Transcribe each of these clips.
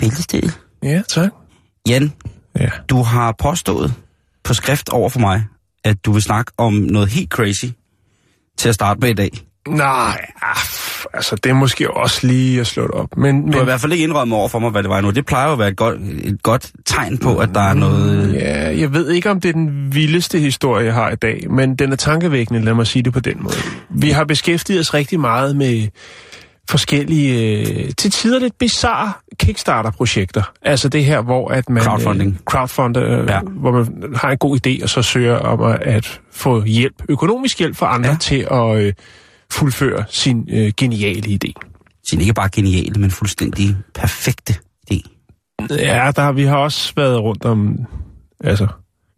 Bæltestedet. Ja, tak. Jan, Ja. du har påstået på skrift over for mig, at du vil snakke om noget helt crazy til at starte med i dag. Nej, aff, altså det er måske også lige at slå det op. Men, Du har i men hvert fald ikke indrømmet over for mig, hvad det var nu. Det plejer jo at være et godt, et godt tegn på, at der er noget... ja, jeg ved ikke, om det er den vildeste historie, jeg har i dag, men den er tankevækkende, lad mig sige det på den måde. Vi har beskæftiget os rigtig meget med forskellige, øh, til tider lidt bizarre Kickstarter-projekter. Altså det her, hvor at man... Crowdfunding. Øh, crowdfunder, øh, Ja. hvor man har en god idé, og så søger om at, at få hjælp, økonomisk hjælp fra andre ja. til at øh, fuldføre sin øh, geniale idé. Sin ikke bare geniale, men fuldstændig perfekte idé. Ja, der, vi har også været rundt om, altså,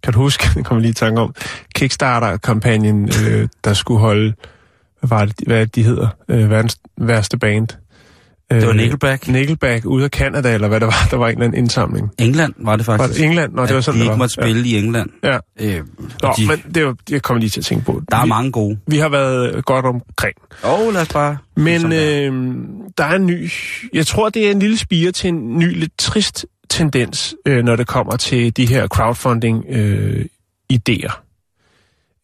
kan du huske, det kommer lige i tanke om, Kickstarter-kampagnen, øh, der skulle holde, hvad var det, hvad det, de hedder, øh, verdens værste band. Øh, Det var Nickelback. Nickelback ude af Canada, eller hvad det var, der var en eller anden indsamling. England var det Var faktisk. det England? Nå, det var sådan, de ikke var. måtte spille i England. Ja. Øh, ja. Nå, de, men det, var, jeg kommer lige til at tænke på. der er vi, mange gode. Vi har været godt omkring. Åh, oh, lad os bare... Men der. øh, der er en ny... Jeg tror, det er en lille spire til en ny, lidt trist tendens, øh, når det kommer til de her crowdfunding-idéer.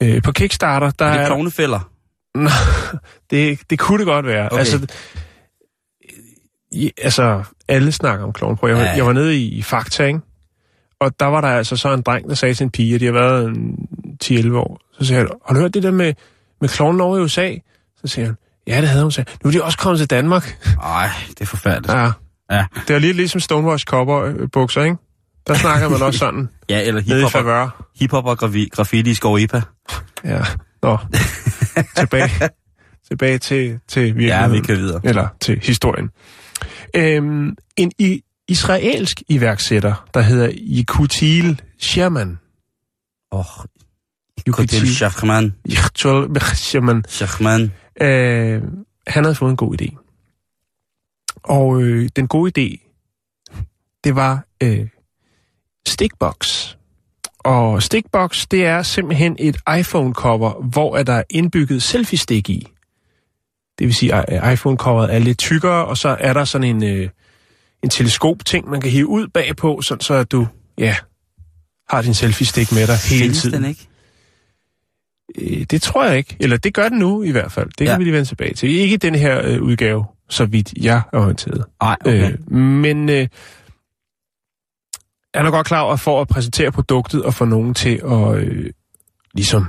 Øh, på Kickstarter, der er det er... klovnefælder? det, det kunne det godt være. Okay. Altså, i, altså, alle snakker om klovnprøver. Jeg, Ja, ja, jeg var nede i, i Fakta, ikke? Og der var der altså så en dreng, der sagde til en pige, at de har været en 10-11 år. Så siger han, har du hørt det der med, med klovnen over i USA? Så siger han, ja, det havde hun sagt. Nu er de også kommet til Danmark. Nej, det er forfærdeligt. Ja. Ja. Det er lidt ligesom Stonewatch Copper bukser, ikke? Der snakker man også sådan, Ja, eller hiphop, og, hiphop og graffiti i Skov Ja, nå. tilbage, tilbage til, til virkeligheden. Ja, vi kan videre. Eller til historien. Øhm, en i, israelsk iværksætter, der hedder Yekutil Sherman. Åh, oh, Kodil Shachman. Yekutil Sherman. Shachman. Øh, han havde fået en god idé. Og øh, den gode idé, det var øh, Stickbox. Og Stickbox, det er simpelthen et iPhone-cover, hvor er der er indbygget selfie-stik i. Det vil sige, at iPhone-coveret er lidt tykkere, og så er der sådan en, øh, en teleskop-ting, man kan hive ud bagpå, sådan så at du, ja, har din selfie-stik med dig hele Findes tiden. den ikke? Øh, Det tror jeg ikke. Eller det gør den nu i hvert fald. Det kan Ja. ja. vi lige vende tilbage til. Ikke den her øh, udgave, så vidt jeg er orienteret. Nej, okay. Øh, men øh, han er godt klar over, at for at præsentere produktet og få nogen til at øh, ligesom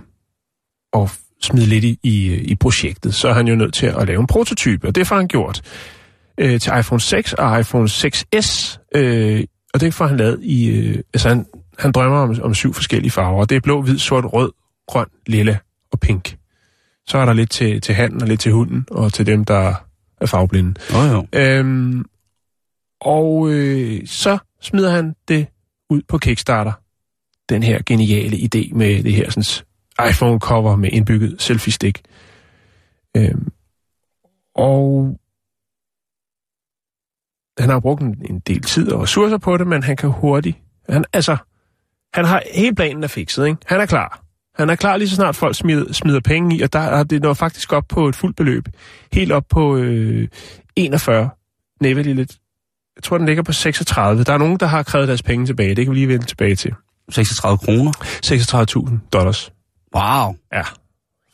at smide lidt i, i, i projektet, så er han jo nødt til at lave en prototype, og det får han gjort øh, til iPhone 6 og iPhone 6S, øh, og det får han lavet i, øh, altså han, han drømmer om, om syv forskellige farver, det er blå, hvid, sort, rød, grøn, lilla og pink. Så er der lidt til, til handen og lidt til hunden, og til dem, der er farveblinde. Jo, jo. Øhm, og øh, så smider han det ud på Kickstarter. Den her geniale idé med det her sådan, iPhone-cover med indbygget selfie-stik. Øhm, og han har brugt en, en del tid og ressourcer på det, men han kan hurtigt... Han, altså, han har hele planen er fikset, ikke? Han er klar. Han er klar lige så snart folk smider, smider penge i, og der er det når faktisk op på et fuldt beløb. Helt op på øh, 41. Nej, lidt, lidt. Jeg tror, den ligger på 36. Der er nogen, der har krævet deres penge tilbage. Det kan vi lige vende tilbage til. 36 kroner. 36.000 dollars. Wow. Ja. Det er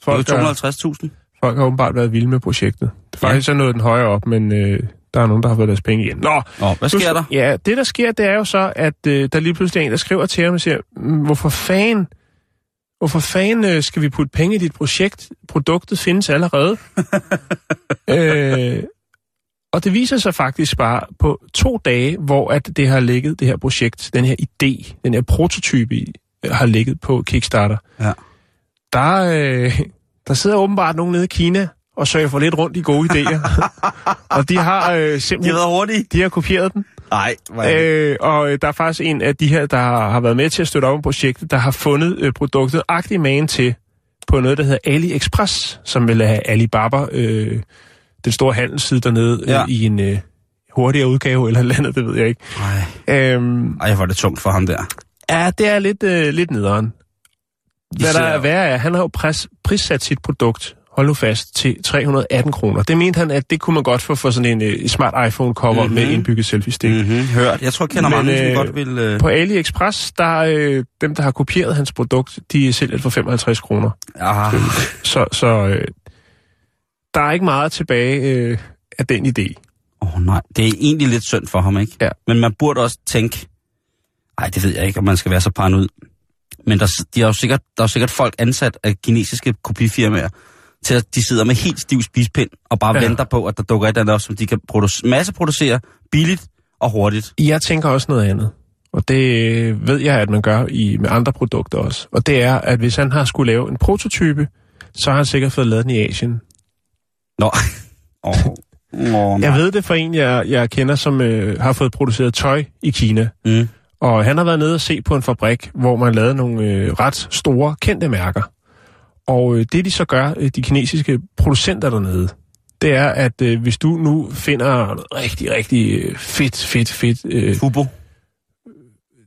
Folk, jo har, 250.000. folk har åbenbart været vilde med projektet. Det er faktisk ja. noget den højere op, men øh, der er nogen, der har fået deres penge igen. Nå, Nå, hvad du- sker der? Ja, det der sker, det er jo så, at øh, der lige pludselig er en, der skriver til ham og siger, "Mm, hvorfor fanden, hvorfor fanden øh, skal vi putte penge i dit projekt? Produktet findes allerede. øh, Og det viser sig faktisk bare på to dage, hvor at det har ligget, det her projekt, den her idé, den her prototype i, har ligget på Kickstarter. Ja. Der, øh, der sidder åbenbart nogen nede i Kina og for lidt rundt i gode idéer. og de har øh, De har simpelthen været hurtige. de har kopieret den. Nej, øh, Øh, og øh, der er faktisk en af de her, der har, har været med til at støtte op om projektet, der har fundet øh, produktet agtig magen til på noget, der hedder AliExpress, som vil have Alibaba, øh, den store handelsside dernede, ja. Ja. øh, i en øh, hurtigere udgave eller andet, det ved jeg ikke. Ej, Øhm, ej, er det tungt for ham der. ja, det er lidt, øh, lidt nederen. Hvad der er værre er, han har jo pris, prissat sit produkt, hold nu fast, til 318 kroner. Det mente han, at det kunne man godt få for sådan en øh, smart iPhone-cover mm-hmm. med indbygget selfie-stik. Mm. Mm-hmm. Hørt. Jeg tror, jeg kender mange, som øh, godt vil... Øh... På AliExpress, der øh, dem, der har kopieret hans produkt, de sælger det for 55 kroner. Ah, Så, så øh, der er ikke meget tilbage øh, af den idé. åh oh, nej, det er egentlig lidt synd for ham, ikke? Ja. Men man burde også tænke... Nej, det ved jeg ikke, om man skal være så paranoid. Men der, de er jo sikkert, der er jo sikkert folk ansat af kinesiske kopifirmaer, til at de sidder med helt stiv spispind og bare Ja. venter på, at der dukker et eller andet op, som de kan produce, masseproducere billigt og hurtigt. Jeg tænker også noget andet. Og det øh, ved jeg, at man gør i, med andre produkter også. Og det er, at hvis han har skulle lave en prototype, så har han sikkert fået lavet den i Asien. Nå, åh, oh, Jeg ved det for en, jeg, jeg kender, som øh, har fået produceret tøj i Kina. Mm. Og han har været nede og se på en fabrik, hvor man lavede nogle øh, ret store, kendte mærker. Og øh, det de så gør, øh, de kinesiske producenter dernede, det er, at øh, hvis du nu finder noget rigtig, rigtig øh, fedt, fedt, fedt... Øh, Fubo.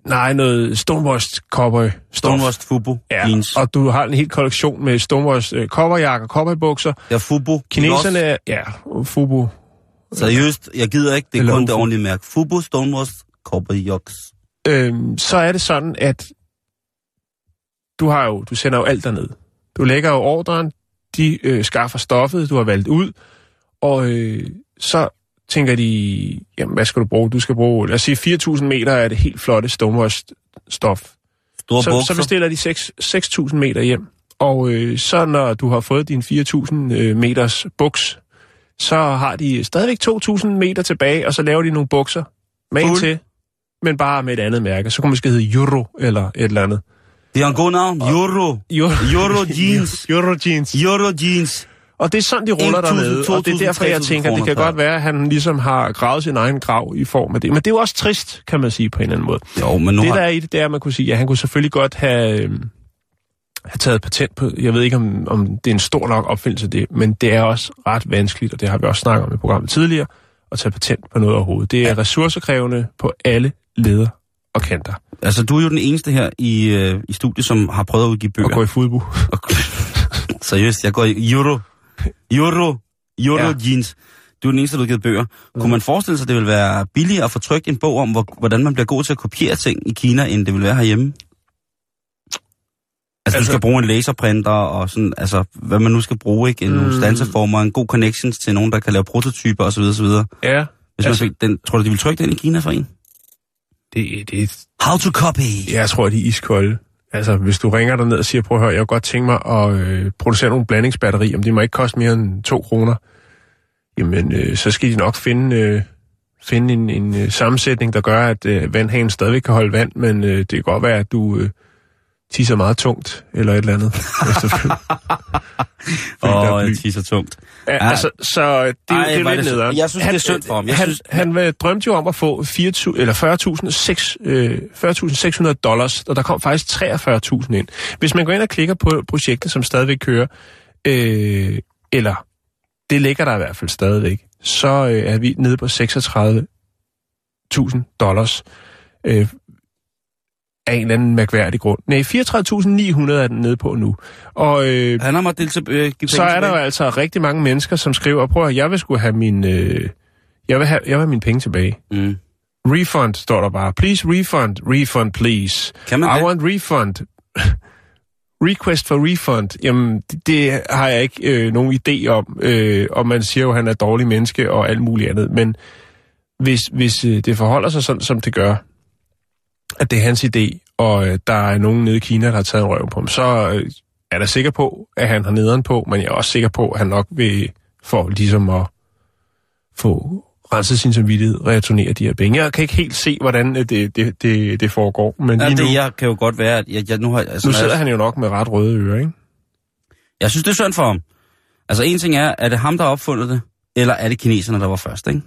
Nej, noget stonewashed cowboy Stonewashed Fubo Ja, jeans. og du har en hel kollektion med stonewashed øh, cowboyjakker, cowboybukser. Ja, Fubo. Kineserne, er- ja, Fubu. Seriøst, jeg gider ikke. Det er Eller kun det Ufo. ordentlige mærke. Fubo, Stonewashed, Cowboy Jocks. Øhm, så er det sådan, at du har jo, du sender jo alt derned. Du lægger jo ordren, de øh, skaffer stoffet, du har valgt ud, og øh, så tænker de, jamen hvad skal du bruge? Du skal bruge, lad os sige 4.000 meter af det helt flotte stonewashed stof. Store Så, bukser. så bestiller de 6 6.000 meter hjem, og øh, så når du har fået din 4.000 øh, meters buks, så har de stadigvæk 2.000 meter tilbage, og så laver de nogle bukser med Fuld. til, men bare med et andet mærke. Så kunne det måske hedde Euro eller et eller andet. Det har en god navn. Euro. Euro, Euro jeans. Euro jeans. Euro jeans. Og det er sådan, de ruller 1.000, dernede, og det er 2.000, derfor, jeg 3.000 tænker, det kan godt være, at han ligesom har gravet sin egen grav i form af det. Men det er jo også trist, kan man sige på en eller anden måde. Jo, men nu Det, har... der er i det, det er, at man kunne sige, at han kunne selvfølgelig godt have, øh, have taget patent på, jeg ved ikke, om, om det er en stor nok opfindelse, det, men det er også ret vanskeligt, og det har vi også snakket om i programmet tidligere, at tage patent på noget overhovedet. Det er ressourcekrævende på alle leder og kanter. Altså, du er jo den eneste her i, øh, i studiet, som har prøvet at udgive bøger. Og gå i fodbold. Seriøst, jeg går i euro. Euro. Euro Ja. ja. jeans. Du er den eneste, der har udgivet bøger. Mm. Kunne man forestille sig, at det ville være billigere at få trykt en bog om, hvor, hvordan man bliver god til at kopiere ting i Kina, end det vil være herhjemme? Altså, altså, du skal bruge en laserprinter og sådan, altså, hvad man nu skal bruge, ikke? En, mm. Nogle stanseformer, en god connections til nogen, der kan lave prototyper osv. osv. Hvis Ja, altså, Altså- man fik den, tror du, de vil trykke den i Kina for en? det, det, How to copy. jeg tror, de er iskolde. Altså, hvis du ringer derned og siger, prøv at høre, jeg kunne godt tænke mig at øh, producere nogle blandingsbatterier, om de må ikke koste mere end 2 kroner, jamen, øh, så skal de nok finde, øh, finde en, en øh, sammensætning, der gør, at øh, vandhanen stadigvæk kan holde vand, men øh, det kan godt være, at du øh, tisser meget tungt, eller et eller andet. er Åh, det tisser tungt. Ja, altså, så det, Ej, det er lidt det nederen. Jeg synes, det er synd for ham. Jeg han, synes- han, han drømte jo om at få 4.000 eller 40.600 øh, 40.600 dollars, og der kom faktisk 43.000 ind. Hvis man går ind og klikker på projektet, som stadigvæk kører, øh, eller det ligger der i hvert fald stadigvæk, så øh, er vi nede på 36.000 dollars. Øh, af en eller anden mærkværdig grund. Nej, 34.900 er den nede på nu. Og øh, Han har måttet dele til, øh, give så er der jo altså rigtig mange mennesker, som skriver, prøv at jeg vil skulle have min, øh, jeg vil have, jeg vil have mine penge tilbage. Mm. Refund, står der bare. Please refund, refund please. Kan man I det? want refund. Request for refund. Jamen, det, det har jeg ikke øh, nogen idé om. Øh, og man siger jo, at han er dårlig menneske og alt muligt andet. Men hvis, hvis øh, det forholder sig sådan, som det gør, at det er hans idé, og øh, der er nogen nede i Kina, der har taget en røv på ham, så øh, er da sikker på, at han har nederen på, men jeg er også sikker på, at han nok vil få ligesom at få rense sin samvittighed, returnere de her penge. Jeg kan ikke helt se, hvordan øh, det, det, det, det foregår, men Ja, lige nu, det jeg kan jo godt være, at jeg, jeg nu har... Altså, nu sidder jeg, han jo nok med ret røde ører, ikke? jeg synes, det er synd for ham. Altså, en ting er, er det ham, der har opfundet det, eller er det kineserne, der var først, ikke?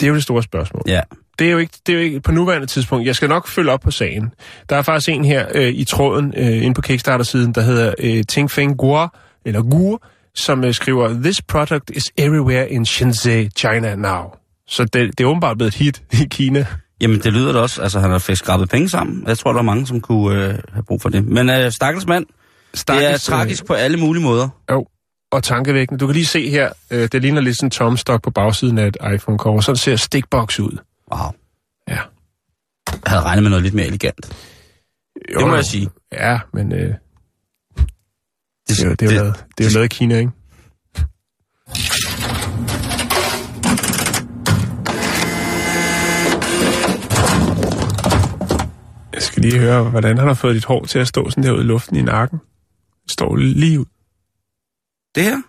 Det er jo det store spørgsmål. Ja. Det er jo ikke, det er jo ikke på nuværende tidspunkt. Jeg skal nok følge op på sagen. Der er faktisk en her øh, i tråden øh, inde på Kickstarter-siden, der hedder øh, Ting Feng Guo, eller Guo, som øh, skriver, This product is everywhere in Shenzhen, China now. Så det, det er åbenbart blevet et hit i Kina. Jamen, det lyder da også. Altså, han har fået skrabet penge sammen. Jeg tror, der er mange, som kunne øh, have brug for det. Men øh, stakkels mand, det er tragisk på alle mulige måder. Øh, jo, og tankevækkende. Du kan lige se her, øh, det ligner lidt sådan en tomstok på bagsiden af et iPhone-cover. Sådan ser stickbox ud. Wow. Ja. Jeg havde regnet med noget lidt mere elegant. Jo, Det må jeg sige. Ja, men øh, det, er jo, det, er jo lavet, det er jo lavet i Kina, ikke? Jeg skal lige høre, hvordan han har fået dit hår til at stå sådan der ude i luften i nakken. Det står lige ud. Det her?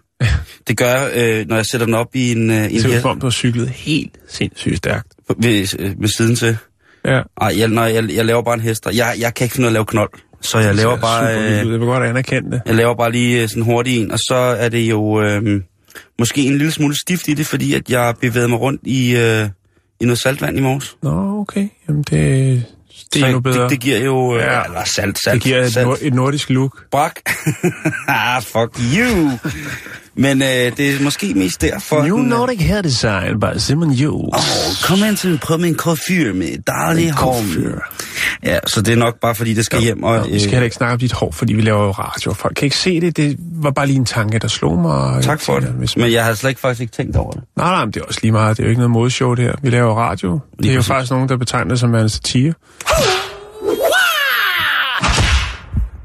Det gør øh, når jeg sætter den op i en, øh, i Det ser ud hest som om, du har cyklet helt sindssygt stærkt. Ved, øh, med siden til. Ja. Ej, jeg, når jeg, jeg laver bare en hester. Jeg, jeg kan ikke finde ud af at lave knold. Så jeg det laver bare... Øh. Jeg vil godt anerkende det. jeg laver bare lige øh, sådan hurtigt en, og så er det jo øh, måske en lille smule stift i det, fordi at jeg bevægede mig rundt i, øh, i noget saltvand i morges. Nå, okay. Jamen, det, det er så endnu bedre. Det, det giver jo... Øh, Ja. ja. Eller salt, salt, det giver et, salt. nord, et nordisk look. Brak. ah, fuck you. Men øh, det er måske mest derfor... New den, øh, Nordic Hair Design by Simon Jules. Åh, kom ind til prøv med en koffyr med dejlig hår. Ja, så det er nok bare fordi, det skal hjem. Og, Nå, vi skal heller ikke snakke om dit hår, fordi vi laver jo radio. Folk kan ikke se det. Det var bare lige en tanke, der slog mig. tak for det. Hvis... Men jeg har slet ikke faktisk ikke tænkt over det. Nej, nej, men det er også lige meget. Det er jo ikke noget modeshow, det her. Vi laver radio. det er jo præcis. faktisk nogen, der betegner det som en satire.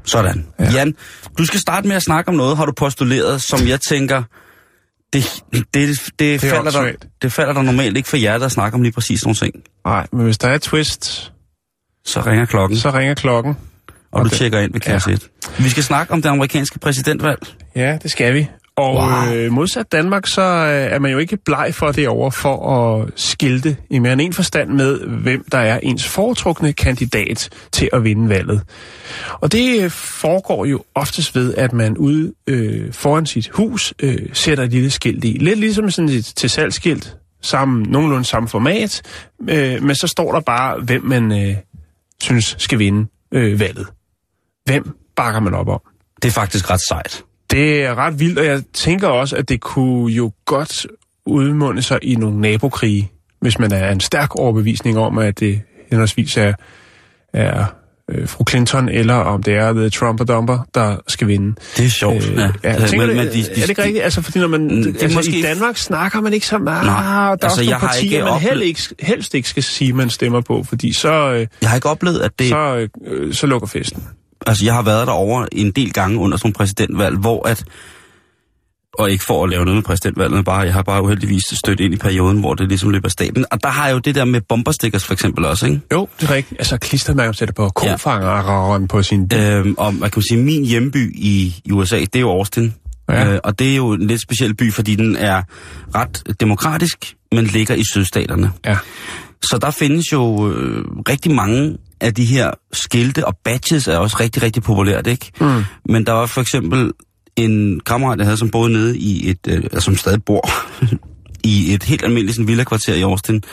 Sådan. Ja. Jan, du skal starte med at snakke om noget, har du postuleret, som jeg tænker, det, det, det, det, er falder der, det falder der normalt ikke for jer, der snakker om lige præcis nogle ting. Nej, men hvis der er twist, Så ringer klokken, så ringer klokken. og du okay. tjekker ind ved kasse 1. Vi skal snakke om det amerikanske præsidentvalg. Ja, det skal vi. Og Wow. øh, modsat Danmark, så øh, er man jo ikke bleg for det over for at skilte i mere end en forstand med, hvem der er ens foretrukne kandidat til at vinde valget. Og det øh, foregår jo oftest ved, at man ude øh, foran sit hus øh, sætter et lille skilt i. Lidt ligesom sådan et til salgsskilt, samme, nogenlunde samme format, øh, men så står der bare, hvem man øh, synes skal vinde øh, valget. Hvem bakker man op om? Det er faktisk ret sejt. Det er ret vildt, og jeg tænker også, at det kunne jo godt udmunde sig i nogle nabokrige, hvis man er en stærk overbevisning om, at det henholdsvis er, er øh, fru Clinton, eller om det er The Trump Dumper, der skal vinde. Det er sjovt. Øh, ja. ja, jeg tænker, Men- men, de- de- er det ikke rigtigt? Altså, fordi når man, Mm, det altså, måske- i Danmark snakker man ikke så meget. Nej, der er altså, også jeg nogle partier, ikke man helst ikke, helst ikke skal sige, man stemmer på, fordi så, øh, Jeg har ikke oplevet, at det... så, øh, så lukker festen. Altså, jeg har været derovre en del gange under sådan præsidentvalg, hvor at... Og ikke for at lave noget med præsidentvalget, bare, jeg har bare uheldigvis stødt ind i perioden, hvor det ligesom løber staben. Og der har jeg jo det der med bomberstickers for eksempel også, ikke? Jo, det er rigtigt. Altså, klistermærker sætter på kofangeren på sin. Øhm, og man kan sige, min hjemby i, i USA, det er jo Austin. Ja. Øh, og det er jo en lidt speciel by, fordi den er ret demokratisk, men ligger i sydstaterne. Ja. Så der findes jo øh, rigtig mange af de her skilte, og badges er også rigtig, rigtig populært, ikke? Mm. Men der var for eksempel en kammerat, jeg havde, som boede nede i et, øh, som stadig bor i et helt almindeligt sådan, villa-kvarter i Austin,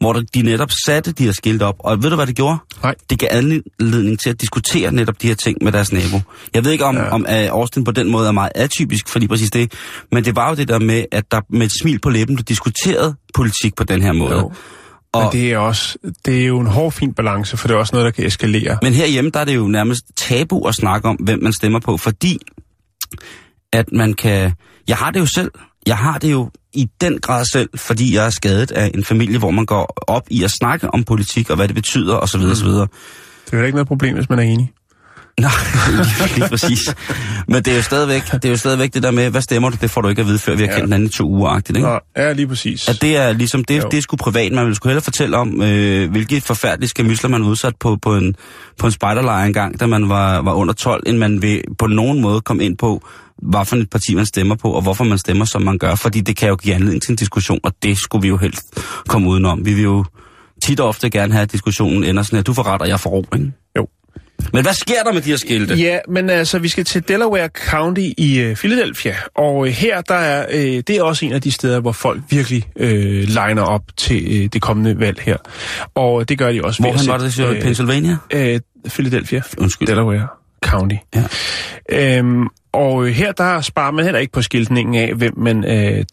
hvor der, de netop satte de her skilte op. Og ved du, hvad det gjorde? Nej. Det gav anledning til at diskutere netop de her ting med deres nabo. Jeg ved ikke, om, ja. om uh, Austin på den måde er meget atypisk for lige præcis det, men det var jo det der med, at der med et smil på læben blev diskuteret politik på den her måde. Jo. Og, Men det er også, det er jo en hård, fin balance, for det er også noget, der kan eskalere. Men herhjemme, der er det jo nærmest tabu at snakke om, hvem man stemmer på, fordi at man kan... Jeg har det jo selv. Jeg har det jo i den grad selv, fordi jeg er skadet af en familie, hvor man går op i at snakke om politik og hvad det betyder osv. Mm. osv. Det er jo ikke noget problem, hvis man er enig. Nej, lige, lige præcis. Men det er, jo stadigvæk, det er jo stadigvæk det der med, hvad stemmer du, det får du ikke at vide, før vi har Ja. kendt hinanden i to uger, ikke? Nå, ja, lige præcis. At det er ligesom, det, Jo. det er sgu privat. Man vil sgu hellere fortælle om, øh, hvilke forfærdelige skamysler man udsat på, på en, på en spejderlejr engang, da man var, var under 12, end man vil på nogen måde komme ind på, hvad for et parti man stemmer på, og hvorfor man stemmer, som man gør. Fordi det kan jo give anledning til en diskussion, og det skulle vi jo helst komme udenom. Vi vil jo tit og ofte gerne have, at diskussionen ender sådan, at du får ret, og jeg får ro, ikke? Jo. Men hvad sker der med de her skilte? Ja, men altså, vi skal til Delaware County i øh, Philadelphia, og øh, her der er øh, det er også en af de steder, hvor folk virkelig øh, liner op til øh, det kommende valg her. Og det gør de også at var det, siger du? Pennsylvania? øh, Philadelphia. Undskyld. Delaware County. Ja. Øhm, og øh, her der sparer man heller ikke på skiltningen af, hvem man, øh,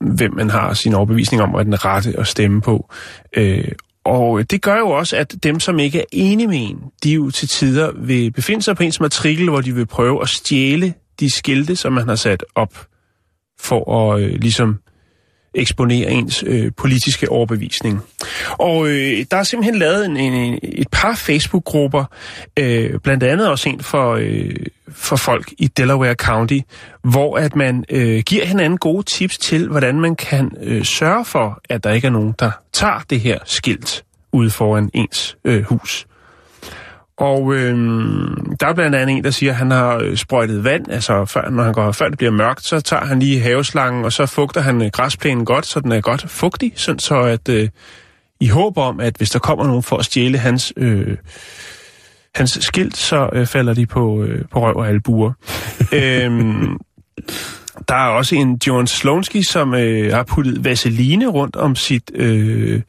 hvem man har sin overbevisning om, hvad den rette at stemme på. Øh, og det gør jo også, at dem, som ikke er enige med en, de jo til tider vil befinde sig på ens matrikel, hvor de vil prøve at stjæle de skilte, som man har sat op, for at øh, ligesom eksponere ens øh, politiske overbevisning. Og øh, der er simpelthen lavet en, en, et par Facebook-grupper, øh, blandt andet også en for, øh, for folk i Delaware County, hvor at man øh, giver hinanden gode tips til, hvordan man kan øh, sørge for, at der ikke er nogen, der tager det her skilt ude foran ens øh, hus. Og øh, der er blandt andet en, der siger, at han har øh, sprøjtet vand, altså før, når han går, før det bliver mørkt, så tager han lige haveslangen, og så fugter han øh, græsplænen godt, så den er godt fugtig, sådan så at øh, i håb om, at hvis der kommer nogen for at stjæle hans, øh, hans skilt, så øh, falder de på, øh, på røv og albuer. øhm, der er også en John Slonsky, som øh, har puttet vaseline rundt om sit... Øh,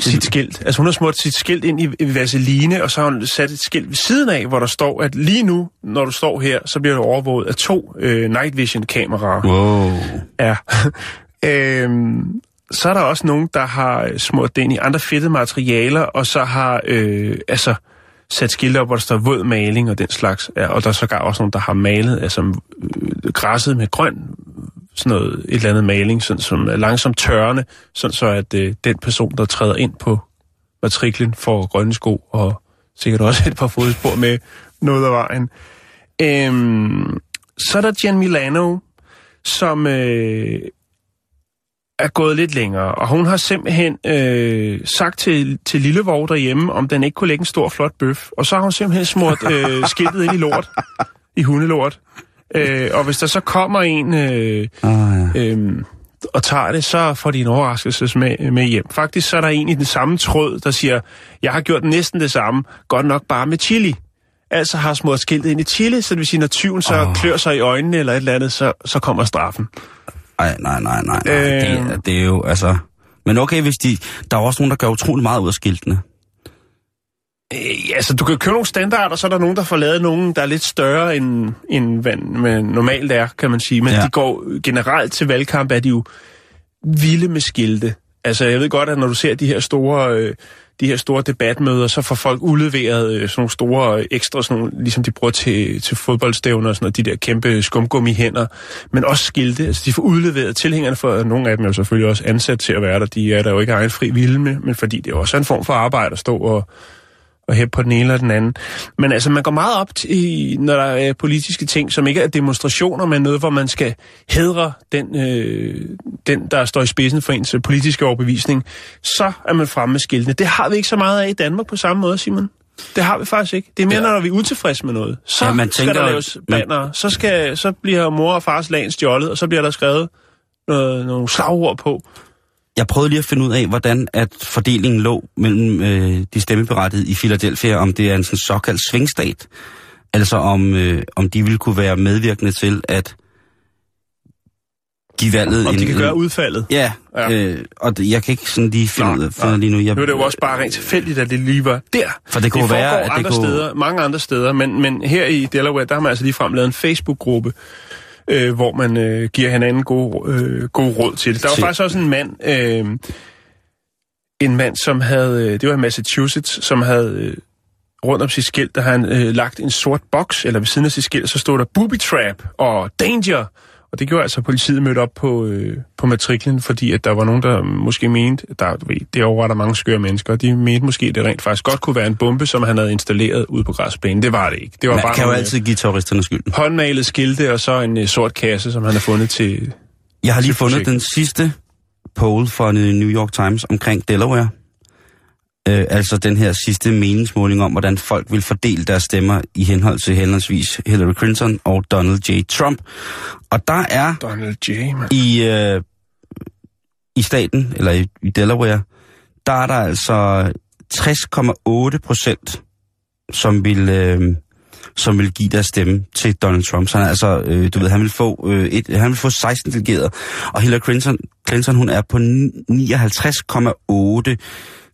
sit skilt. Altså hun har smurt sit skilt ind i, vaseline, og så har hun sat et skilt ved siden af, hvor der står, at lige nu, når du står her, så bliver du overvåget af to øh, night vision kameraer. Wow. Ja. øhm, så er der også nogen, der har smurt det ind i andre fedtede materialer, og så har øh, altså sat skilte op, hvor der står våd maling og den slags. Ja, og der er sågar også nogen, der har malet, altså øh, græsset med grøn, sådan noget, et eller andet maling, sådan, som er langsomt tørrende, sådan så at øh, den person, der træder ind på matriklen, får grønne sko, og sikkert også et par fodspor med noget af vejen. Øhm, så er der Jen Milano, som øh, er gået lidt længere, og hun har simpelthen øh, sagt til, til Lillevog derhjemme, om den ikke kunne lægge en stor, flot bøf. Og så har hun simpelthen smurt øh, skiltet ind i lort, i hundelort. Øh, og hvis der så kommer en øh, Ah, ja. øh, og tager det, så får de en overraskelse med, med hjem. Faktisk så er der en i den samme tråd, der siger, jeg har gjort næsten det samme, godt nok bare med chili. Altså har smurt skiltet ind i chili, så det vil sige, når tyven så oh. klør sig i øjnene eller et eller andet, så, så kommer straffen. Ej, nej, nej, nej. nej. Øh. Det, er- det er jo, altså... Men okay, hvis de... Der er også nogen, der gør utrolig meget ud af skiltene. Øh, altså, du kan købe nogle standarder, så er der nogen, der får lavet nogen, der er lidt større, end, end hvad man normalt er, kan man sige. Men Ja. de går generelt til valgkamp, er de jo vilde med skilte. Altså, jeg ved godt, at når du ser de her store, øh, de her store debatmøder, så får folk udleveret øh, sådan nogle store øh, ekstra, sådan nogle, ligesom de bruger til, til fodboldstævner og sådan noget, de der kæmpe skumgummi hænder, men også skilte. Altså, de får udleveret tilhængerne, for nogle af dem er jo selvfølgelig også ansat til at være der. De er der jo ikke egen fri vilje med, men fordi det er også en form for arbejde at stå og, og hæppe på den ene eller den anden. Men altså, man går meget op til, når der er politiske ting, som ikke er demonstrationer, men noget, hvor man skal hedre den, øh, den der står i spidsen for ens politiske overbevisning, så er man fremme med skiltene. Det har vi ikke så meget af i Danmark på samme måde, Simon. Det har vi faktisk ikke. Det er mere, Ja. når vi er utilfredse med noget. Så Ja, man skal tænker der jo- laves man- banner. Så, skal, så bliver mor og fars lagen stjålet, og så bliver der skrevet noget, nogle slagord på. Jeg prøvede lige at finde ud af, hvordan at fordelingen lå mellem øh, de stemmeberettigede i Philadelphia, om det er en sådan såkaldt svingstat, altså om, øh, om de ville kunne være medvirkende til at give valget Om en... de kan en, gøre udfaldet. Ja, Ja. Øh, og det, jeg kan ikke sådan lige finde, ud af, lige nu. Jeg, Nu er det jo også bare rent tilfældigt, at det lige var der. For det kunne det være, at det andre kunne- steder, mange andre steder, men, men her i Delaware, der har man altså lige lavet en Facebook-gruppe, øh, hvor man øh, giver hinanden gode, øh, gode råd til det. Der var faktisk også en mand, øh, en mand, som havde, øh, det var i Massachusetts, som havde øh, rundt om sit skilt, der havde han øh, lagt en sort boks, eller ved siden af sit skilt, så stod der booby trap og danger. Og det gjorde altså, at politiet mødte op på, øh, på matriklen, fordi at der var nogen, der måske mente, der, du ved, det var der mange skøre mennesker, og de mente måske, at det rent faktisk godt kunne være en bombe, som han havde installeret ude på græsbanen. Det var det ikke. Det var Man bare kan jo nogle, altid give terroristerne skylden. håndmalet skilte, og så en øh, sort kasse, som han har fundet til... Jeg har lige fundet projektet. den sidste poll fra New York Times omkring Delaware. Øh, altså den her sidste meningsmåling om, hvordan folk vil fordele deres stemmer i henhold til henholdsvis Hillary Clinton og Donald J. Trump. Og der er Donald J. Man. i, øh, i staten, eller i, i Delaware, der er der altså 60,8 procent, som vil, øh, som vil give deres stemme til Donald Trump. Så han, er altså, øh, du ved, han vil, få, øh, et, han vil få 16 delegerede, og Hillary Clinton, Clinton hun er på 59,8.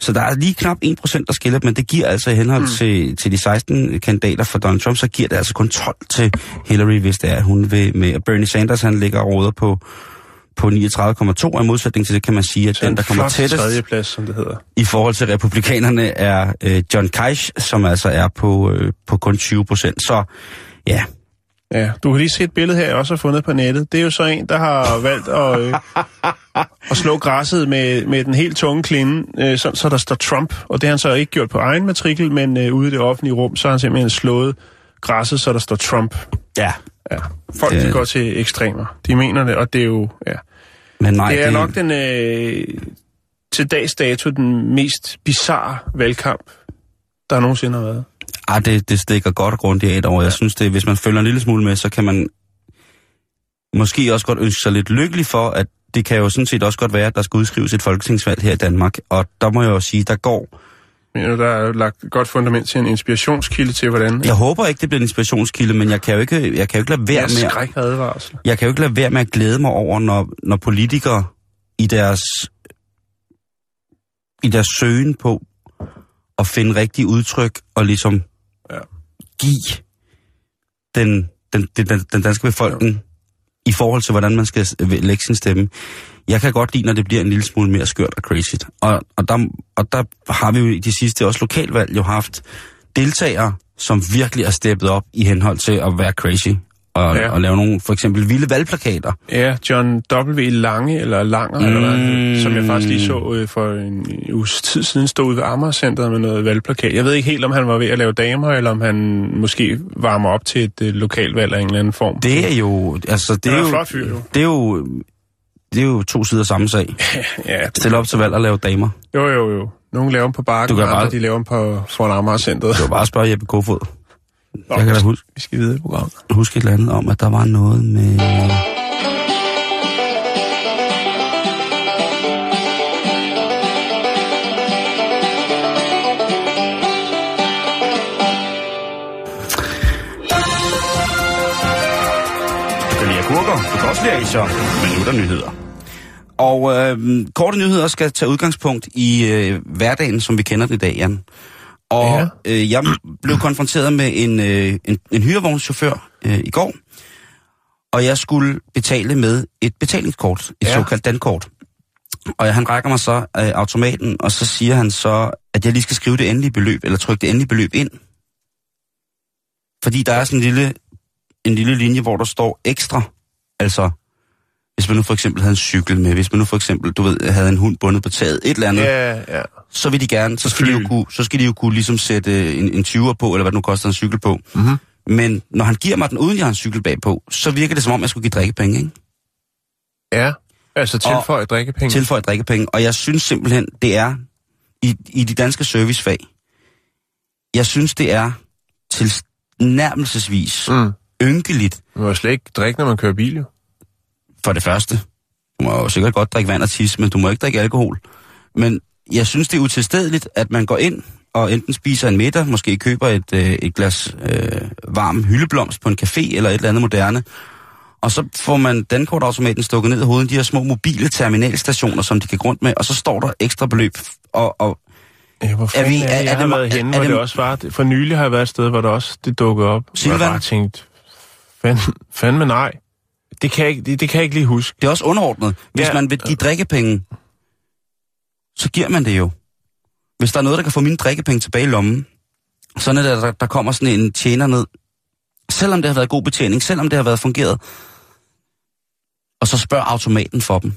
Så der er lige knap 1 procent, der skiller, men det giver altså i henhold mm. til, til de 16 kandidater for Donald Trump, så giver det altså kun 12 til Hillary, hvis det er, hun vil med. Bernie Sanders, han ligger og råder på, på 39,2, og i modsætning til det kan man sige, at den, en der kommer tættest tredjeplads, som det hedder. i forhold til republikanerne, er øh, John Cash, som altså er på, øh, på kun 20 procent. Så ja, Ja, du kan lige se et billede her, jeg også har fundet på nettet. Det er jo så en, der har valgt at, øh, at slå græsset med, med den helt tunge klinde, øh, så, så der står Trump. Og det har han så ikke gjort på egen matrikel, men øh, ude i det offentlige rum, så har han simpelthen slået græsset, så der står Trump. ja. Ja. Folk Det- de går til ekstremer. De mener det, og det er jo... Ja. Men nej, Det er nok den øh, til dags dato den mest bizarre valgkamp, der nogensinde har været. Ah, det, det stikker godt grundigt af over. Jeg synes, det, hvis man følger en lille smule med, så kan man måske også godt ønske sig lidt lykkelig for, at det kan jo sådan set også godt være, at der skal udskrives et folketingsvalg her i Danmark. Og der må jeg jo sige, der går. Men der er jo lagt et godt fundament til en inspirationskilde til, hvordan... Jeg håber ikke, det bliver en inspirationskilde, men jeg kan jo ikke, jeg kan jo ikke lade være med, advarsel. jeg kan jo ikke lade være med at glæde mig over, når, når politikere i deres, i deres søgen på at finde rigtige udtryk og ligesom give den, den, den, den, danske befolkning i forhold til, hvordan man skal øh, lægge sin stemme. Jeg kan godt lide, når det bliver en lille smule mere skørt og crazy. Og, og, der, og der har vi jo i de sidste også lokalvalg jo haft deltagere, som virkelig er steppet op i henhold til at være crazy. Og, Ja. og lave nogle for eksempel vilde valgplakater. Ja, John W. Lange, eller Langer, mm. eller hvad, Mm. som jeg faktisk lige så øh, for en uges tid siden, stod ude ved Amagercenteret med noget valgplakat. Jeg ved ikke helt, om han var ved at lave damer, eller om han måske varmer op til et øh, lokalvalg af en eller anden form. Det er jo... Altså, det er, er jo, flot fyr, jo. Det er jo... Det er jo to sider samme sag. Ja, det, Stille op til valg og lave damer. jo, jo, jo. Nogle laver dem på bakken, Du kan og andre bare- de laver dem på, foran Amagercenteret. Det var bare spørge Jeppe Kofod. Nå, Jeg kan da huske, Vi skal videre i programmet. huske et eller andet om, at der var noget med... Agurker, du kan også lide asier, men nu er der nyheder. Og øh, korte nyheder skal tage udgangspunkt i øh, hverdagen, som vi kender det i dag, Jan. Og Ja. øh, jeg blev konfronteret med en, øh, en, en hyrevognschauffør øh, i går, og jeg skulle betale med et betalingskort, et ja. såkaldt dankort. Og han rækker mig så øh, automaten, og så siger han så, at jeg lige skal skrive det endelige beløb, eller trykke det endelige beløb ind. Fordi der er sådan en lille, en lille linje, hvor der står ekstra. Altså, hvis man nu for eksempel havde en cykel med, hvis man nu for eksempel, du ved, havde en hund bundet på taget, et eller andet, Ja, ja. Så vil de gerne, så skal de, jo kunne, så skal de jo kunne ligesom sætte en, en 20'er på, eller hvad det nu koster en cykel på. Mhm. Men når han giver mig den, uden jeg har en cykel bagpå, så virker det som om, jeg skulle give drikkepenge, ikke? Ja, altså tilføje drikkepenge. Tilføje drikkepenge. Og jeg synes simpelthen, det er, i, i de danske servicefag, jeg synes, det er tilnærmelsesvis Mm. ynkeligt, Man må slet ikke drikke, når man kører bil, jo. for det første. Du må jo sikkert godt drikke vand og tisse, men du må ikke drikke alkohol. Men jeg synes, det er utilstedeligt, at man går ind og enten spiser en middag, måske køber et, øh, et glas øh, varm hyldeblomst på en café eller et eller andet moderne, og så får man dankortautomaten stukket ned i hovedet, de her små mobile terminalstationer, som de kan rundt med, og så står der ekstra beløb. Og, og Ja, hvor Er fanden vi- er, er- det, jeg er har det- været er- henne, er hvor det- det også var. For nylig har jeg været et sted, hvor der også det dukkede op. Silvan? Jeg bare tænkte, fandme, fandme nej. Det kan, jeg ikke, det, det kan jeg ikke lige huske. det er også underordnet. Hvis Ja. man vil give drikkepenge, så giver man det jo. Hvis der er noget, der kan få mine drikkepenge tilbage i lommen, så er det, der, der kommer sådan en tjener ned. Selvom det har været god betjening, selvom det har været fungeret, og så spørg automaten for dem.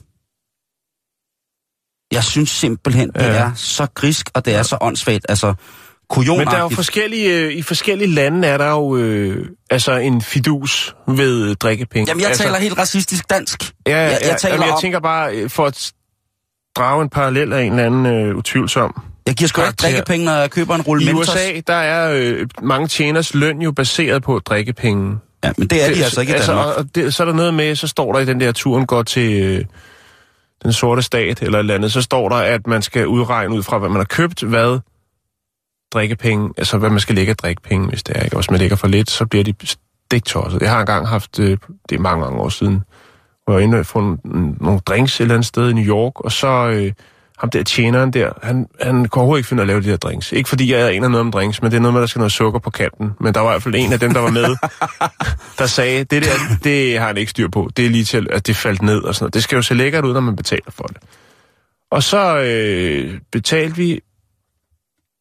Jeg synes simpelthen, det Ja. er så grisk, og det er så åndssvagt. Altså, kujon Men der er jo forskellige, øh, i forskellige lande er der jo øh, altså en fidus ved drikkepenge. Jamen, jeg altså, taler helt racistisk dansk. Ja, jeg, ja, jeg taler jamen, jeg om, tænker bare, øh, for at drage en parallel af en eller anden øh, utvivlsom. jeg giver sgu ikke drikkepenge, når jeg køber en rulle I Mentos. USA, der er øh, mange tjeners løn jo baseret på drikkepenge. Ja, men det er de altså ikke i Danmark. og det, så er der noget med, så står der i den der turen går til øh, den sorte stat eller et eller andet, så står der, at man skal udregne ud fra, hvad man har købt, hvad drikkepenge, altså hvad man skal lægge af drikkepenge, hvis det er. Ikke? Og hvis man lægger for lidt, så bliver de stiktosset. Jeg har engang haft, øh, det er mange, mange år siden, var inde og få nogle drinks et eller andet sted i New York, og så øh, ham der tjeneren der, han, han kunne overhovedet ikke finde at lave de der drinks. Ikke fordi jeg aner noget om drinks, men det er noget med, at der skal noget sukker på kanten. Men der var i hvert fald en af dem, der var med, der sagde, det der, det har han ikke styr på. Det er lige til, at det faldt ned og sådan noget. Det skal jo se lækkert ud, når man betaler for det. Og så øh, betalte vi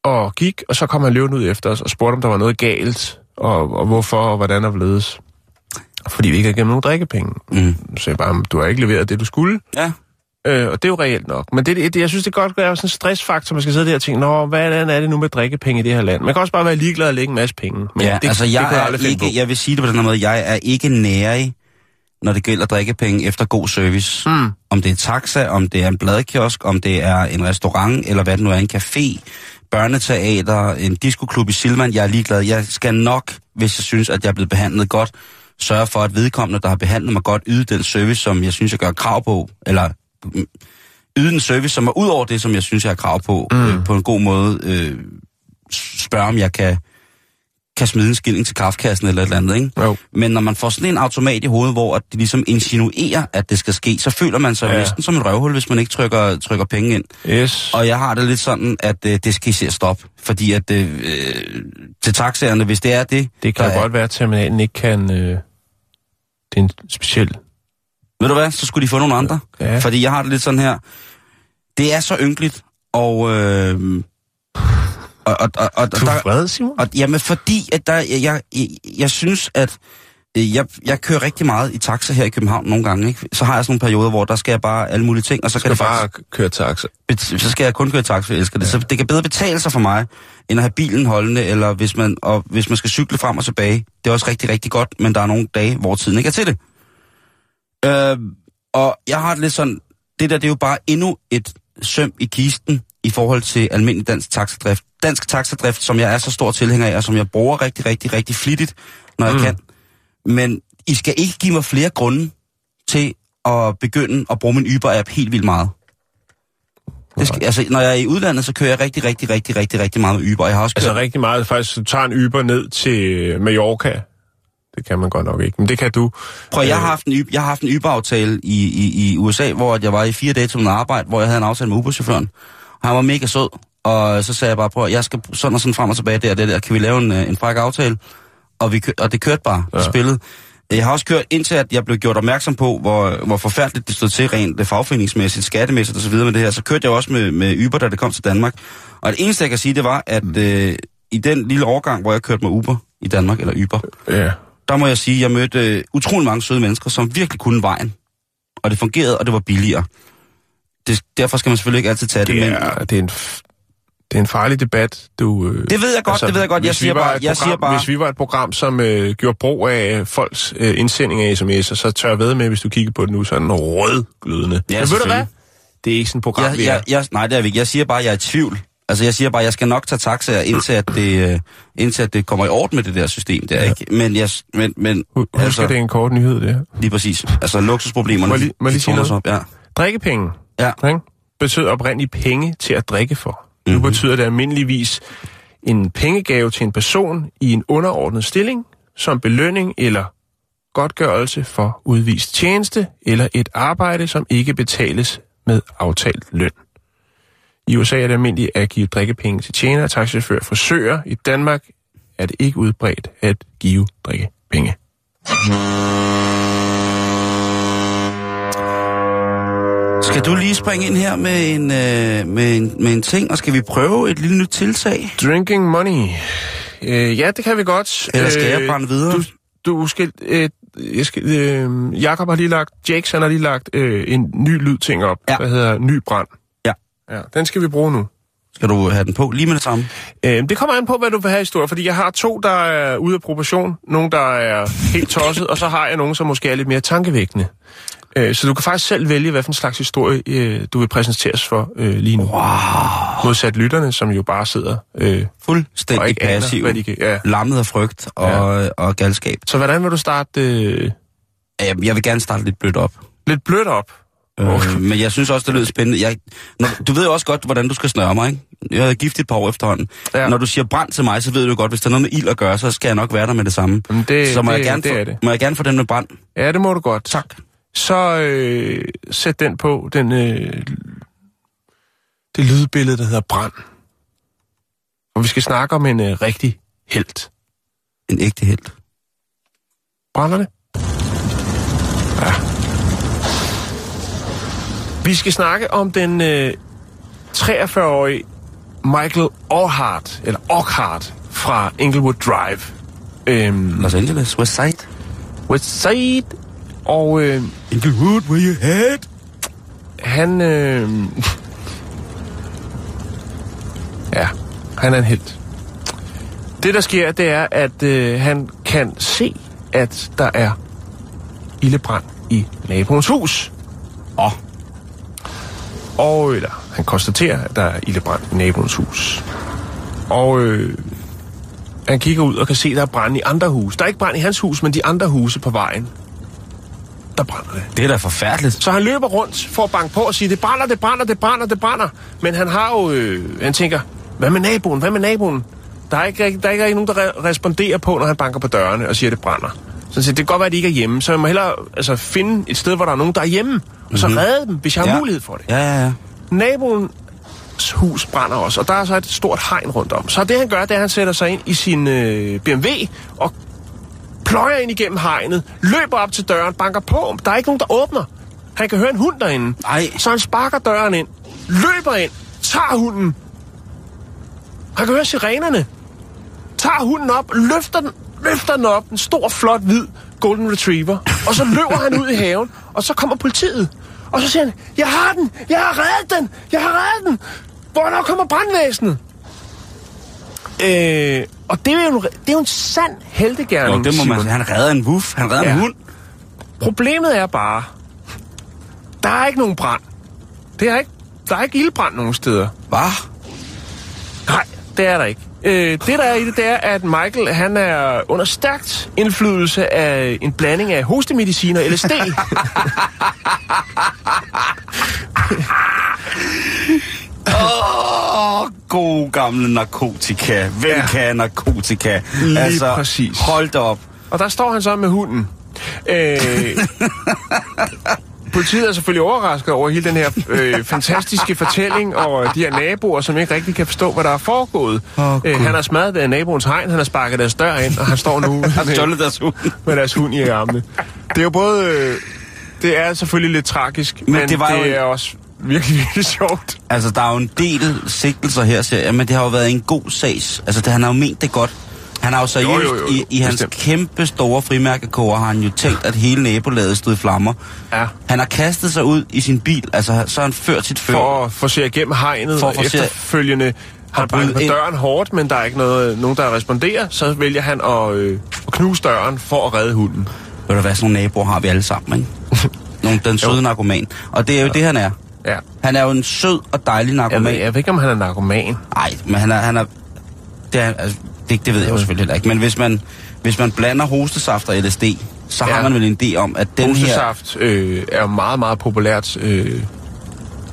og gik, og så kom han løbende ud efter os og spurgte, om der var noget galt, og, og hvorfor, og hvordan og hvorledes. Fordi vi ikke havde gennem nogen drikkepenge. Mm. Så jeg bare, du har ikke leveret det, du skulle. Ja. Øh, og det er jo reelt nok. Men det, det, jeg synes, det godt være sådan en stressfaktor, man skal sidde der og tænke, Nå, hvad er det nu med drikkepenge i det her land? Man kan også bare være ligeglad og lægge en masse penge. Men ja, det, altså det jeg er ikke, jeg vil sige det på den her måde, jeg er ikke nærig, når det gælder drikkepenge efter god service. Mm. Om det er taxa, om det er en bladkiosk, om det er en restaurant, eller hvad det nu er, en café, børneteater, en diskoklub i Silvan, jeg er ligeglad. Jeg skal nok, hvis jeg synes, at jeg er blevet behandlet godt, sørge for, at vedkommende, der har behandlet mig godt, yde den service, som jeg synes, jeg gør krav på, eller mm, yde en service, som er ud over det, som jeg synes, jeg har krav på, mm. øh, på en god måde. Øh, spørge, om jeg kan, kan smide en skilling til kaffekassen eller et eller andet, ikke? Jo. Men når man får sådan en automat i hovedet, hvor at de ligesom insinuerer, at det skal ske, så føler man sig ja. Næsten som et røvhul, hvis man ikke trykker, trykker penge ind. Yes. Og jeg har det lidt sådan, at øh, det skal I se at stoppe. Fordi at øh, øh, til taxaerne, hvis det er det... Det kan jo er- godt være, at terminalen ikke kan... Øh, det er en speciel... Ved du hvad, så skulle de få nogle andre. Ja. Fordi jeg har det lidt sådan her. Det er så ynkeligt, og... Øh, og, og, og, og, Du er vred, Simon? Og, jamen, fordi at der, jeg, jeg, jeg, jeg synes, at øh, jeg, jeg kører rigtig meget i taxa her i København nogle gange. Ikke? Så har jeg sådan nogle perioder, hvor der skal jeg bare alle mulige ting, og så, Du kan skal det bare faktisk, køre taxa. så skal jeg kun køre taxa, jeg elsker det. Ja. Så det kan bedre betale sig for mig, end at have bilen holdende, eller hvis man, og hvis man skal cykle frem og tilbage. Det er også rigtig, rigtig godt, men der er nogle dage, hvor tiden ikke er til det. Øh, og jeg har det lidt sådan, det der det er jo bare endnu et søm i kisten i forhold til almindelig dansk taxadrift. Dansk taxadrift, som jeg er så stor tilhænger af, og som jeg bruger rigtig, rigtig, rigtig flittigt, når jeg Mm. mm. kan. Men I skal ikke give mig flere grunde til at begynde at bruge min Uber-app helt vildt meget. Det skal, altså, når jeg er i udlandet, så kører jeg rigtig, rigtig, rigtig, rigtig, rigtig meget med Uber. Jeg har også kørt... Altså rigtig meget. Faktisk, du tager en Uber ned til Mallorca. Det kan man godt nok ikke, men det kan du. Prøv, jeg har Øh, haft en, jeg har haft en Uber-aftale i, i, i USA, hvor jeg var i fire dage til noget arbejde, hvor jeg havde en aftale med Uber-chaufføren. Han var mega sød, og så sagde jeg bare, prøv, jeg skal sådan og sådan frem og tilbage der det der. Kan vi lave en, øh, en fræk aftale? Og, vi og det kørte bare, ja. Spillet. Jeg har også kørt indtil, at jeg blev gjort opmærksom på, hvor, hvor forfærdeligt det stod til rent det fagforeningsmæssigt, skattemæssigt osv. med det her. Så kørte jeg også med, med Uber, da det kom til Danmark. Og det eneste, jeg kan sige, det var, at øh, i den lille overgang, hvor jeg kørte med Uber i Danmark, eller Uber, Ja. der må jeg sige, at jeg mødte øh, utrolig mange søde mennesker, som virkelig kunne vejen. Og det fungerede, og det var billigere. Det, derfor skal man selvfølgelig ikke altid tage det, Det men er, det er en, det er en farlig debat, du... Øh, det ved jeg godt, det ved jeg godt. Jeg siger bare, et jeg program, siger bare, Hvis vi var et program, som øh, gjorde brug af folks øh, indsending af sms'er, så tør jeg ved med, hvis du kigger på det nu, så er den rødglødende. Ja, Men ved du hvad? Det er ikke sådan et program, jeg, vi er. jeg, jeg, nej, det er vi ikke. Jeg siger bare, at jeg er i tvivl. Altså, jeg siger bare, at jeg skal nok tage taxaer, indtil at det, øh, indtil at det kommer i orden med det der system. Det er Ja. ikke. Men, jeg, men, men Hu- Husk, altså- det er en kort nyhed, det her. lige præcis. Altså, luksusproblemerne, Må lige- må lige sige noget? Op. Ja. Drikkepenge Ja. ikke? betød oprindeligt penge til at drikke for. Nu Mhm. betyder det almindeligvis en pengegave til en person i en underordnet stilling, som belønning eller godtgørelse for udvist tjeneste eller et arbejde, som ikke betales med aftalt løn. I USA er det almindeligt at give drikkepenge til tjenere, taxichauffører, frisører. I Danmark er det ikke udbredt at give drikkepenge. Skal du lige springe ind her med en, øh, med, en, med en ting, og skal vi prøve et lille nyt tiltag? Drinking money. Øh, ja, det kan vi godt. Eller skal jeg Øh, brænde videre? Du, du skal, øh, jeg skal, øh, Jakob har lige lagt, Jakes han har lige lagt øh, en ny lydting op, Ja. der hedder Ny Brand. Ja. Ja, den skal vi bruge nu. Skal du have den på lige med det samme? Øh, det kommer an på, hvad du vil have i historie, fordi jeg har to, der er ude af proportion, nogle, der er helt tosset, og så har jeg nogle, som måske er lidt mere tankevækkende. Øh, så du kan faktisk selv vælge, hvad for en slags historie øh, du vil præsenteres for øh, lige nu. Wow. Modsat lytterne, som jo bare sidder. Øh, Og Fuldstændig ikke aner, passiv. de kan- ja. Lammet af frygt og, ja. og galskab. så hvordan vil du starte øh, Jeg, jeg vil gerne starte lidt blødt op. lidt blødt op? Øh, men jeg synes også, det lyder spændende. Jeg, når, du ved jo også godt, hvordan du skal snøre mig, ikke? Jeg er gift et par år efterhånden. Ja. Når du siger brand til mig, så ved du godt, hvis der er noget med ild at gøre, så skal jeg nok være der med det samme. Det, så må, det, jeg gerne det få, det. må jeg gerne få den med brand? Ja, det må du godt. Tak. Så øh, sæt den på, den, øh, det lydbillede, der hedder Brand. Og vi skal snakke om en øh, rigtig held. En ægte held. Brænder det? Ja. Vi skal snakke om den øh, 43-årige Michael Orhart, eller Orkhart fra Inglewood Drive. Øhm, Los Angeles, West Side. West Side. Og øh, Inglewood, where you head? han... Øh, ja, han er en helt. Det, der sker, det er, at øh, han kan se, at der er ildebrand i naboens hus. Oh, Og eller, han konstaterer, at der er ildebrand i naboens hus. Og øh, han kigger ud og kan se, at der er brand i andre huse. Der er ikke brand i hans hus, men de andre huse på vejen. Der brænder det. det er da forfærdeligt. Så han løber rundt for at banke på og sige, det brænder, det brænder, det brænder, det brænder. Men han har jo, øh, han tænker, hvad med naboen, hvad med naboen? Der er ikke, der er ikke nogen, der re- responderer på, når han banker på dørene og siger, det brænder. Så siger, det kan godt være, at de ikke er hjemme, så jeg må hellere altså, finde et sted, hvor der er nogen, der er hjemme, og så redde dem, hvis jeg har Ja. mulighed for det. Ja, ja, ja. Naboens hus brænder også, og der er så et stort hegn rundt om. Så det han gør, det er, at han sætter sig ind i sin øh, BMW og pløjer ind igennem hegnet, løber op til døren, banker på. Der er ikke nogen, der åbner. Han kan høre en hund derinde. Ej. Så han sparker døren ind, løber ind, tager hunden. Han kan høre sirenerne. Tager hunden op, løfter den, løfter den op. En stor, flot, hvid golden retriever. Og så løber han ud i haven, og så kommer politiet. Og så siger han, jeg har den, jeg har reddet den, jeg har reddet den. Hvornår kommer brandvæsenet? Øh, og det er, jo en, det er jo en sand heltegærning, Jo, det må man Simon. Han redder en wuff. Han redder Ja. en hund. Problemet er bare, der er ikke nogen brand. Det er ikke, der er ikke ildbrand nogen steder. Hvad? Nej, det er der ikke. Øh, det der er i det, det er, at Michael han er under stærkt indflydelse af en blanding af hostemedicin og LSD. Åh, oh, god gamle narkotika. Hvem Ja. kan narkotika? Lige præcis. Hold da op. og der står han så med hunden. Øh, politiet er selvfølgelig overrasket over hele den her øh, fantastiske fortælling og de her naboer, som ikke rigtig kan forstå, hvad der er foregået. Åh, øh, han har smadret øh, naboens hegn, han har sparket deres dør ind, og han står nu Han med, deres hund. med deres hund i armene. Det er jo både... Øh, det er selvfølgelig lidt tragisk, men, men det det, var det jo- er også virkelig, virkelig sjovt. Altså, der er jo en del sigtelser her, siger jeg, men det har jo været en god sags. Altså, det, han har jo ment det godt. Han har jo seriøst, Jo, jo, jo, jo. i, i hans Bestemt. kæmpe store frimærkekoger, har han jo tænkt, at hele nabolaget stod i flammer. Ja. Han har kastet sig ud i sin bil, altså, så har han ført sit før. For at forse igennem hegnet, For og efterfølgende har han banket på døren hårdt, men der er ikke noget, nogen, der responderer. Så vælger han at, øh, at knuse døren for at redde hunden. Ved du hvad, sådan nogle naboer har vi alle sammen, ikke? Nogle, den søde narkoman. Og det er jo ja. det, han er. Ja. Han er jo en sød og dejlig Jeg ved, narkoman. jeg ved ikke, om han er narkoman. Nej, men han er... Han er det, er, altså, det, det ved jeg jo selvfølgelig heller ikke. Men hvis man, hvis man blander hostesaft og LSD, så ja. Har man vel en idé om, at den her... Hostesaft øh, er jo meget, meget populært øh,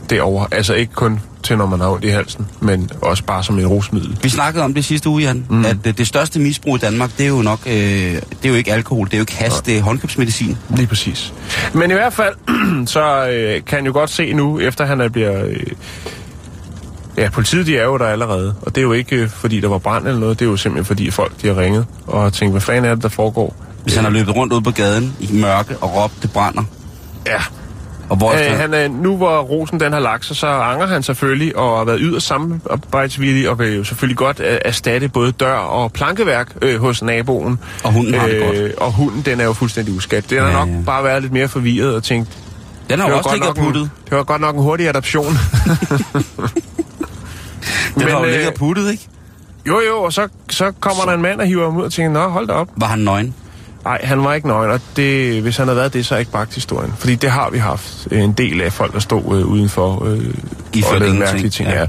derovre. Altså ikke kun til, når man har ondt i halsen, men også bare som et rusmiddel. Vi snakkede om det sidste uge, Jan, mm. at øh, det største misbrug i Danmark, det er jo nok, øh, det er jo ikke alkohol, det er jo ikke has, det er håndkøbsmedicin. Lige præcis. Men i hvert fald, så øh, kan han jo godt se nu, efter han er bliver... Øh, ja, politiet de er jo der allerede. Og det er jo ikke, øh, fordi der var brand eller noget. Det er jo simpelthen, fordi folk de har ringet og tænkt, hvad fanden er det, der foregår? Hvis han har løbet rundt ude på gaden i mørke og råbt, det brænder. Ja. Og hvor Øh, han er, nu hvor rosen den har lagt sig, så angrer han selvfølgelig og har været yderst samarbejdsvillig og vil jo selvfølgelig godt øh, erstatte både dør og plankeværk øh, hos naboen. Og hunden har det godt. Og hunden, den er jo fuldstændig uskat. Den har Ja, nok ja. bare været lidt mere forvirret og tænkt, den har jo også ligget nok en, puttet. det var godt nok en hurtig adoption. Den har jo øh, ligget puttet, ikke? Jo, jo, og så, så kommer der en mand og hiver ham ud og tænker, nå, hold da op. Var han nøgen? Nej, han var ikke nøgen, og det, hvis han havde været det, så er ikke bagt historien. Fordi det har vi haft øh, en del af folk, der stod øh, udenfor øh, I og lavede mærkelige ting. ja. Ja.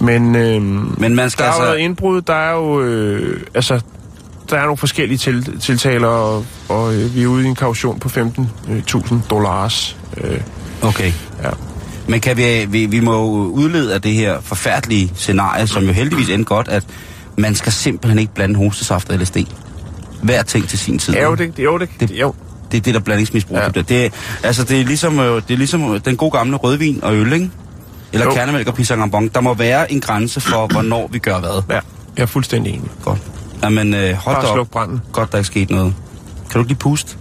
Men, øh, Men man skal der er jo altså... indbrud, der er jo... Øh, altså, der er nogle forskellige til, tiltaler, og, og øh, vi er ude i en kaution på 15.000 dollars. Øh, Okay. ja. Men kan vi, vi, vi må udlede af det her forfærdelige scenarie, som jo heldigvis endte godt, at man skal simpelthen ikke blande hostesaft og LSD. Hver ting til sin tid. Ja, jo, det, jo, det, Det- det, jo. Det er det, der blandingsmisbrug. Ja. Det, det, er- altså, det er, ligesom, øh, det er ligesom øh, den gode gamle rødvin og øl, ikke? Eller Jo. kernemælk og pisangambon. Der må være en grænse for, hvornår vi gør hvad. Ja, jeg er fuldstændig enig. Godt. Jamen, øh, hold Bare da op. branden. Godt, der er ikke sket noget. Kan du ikke lige puste?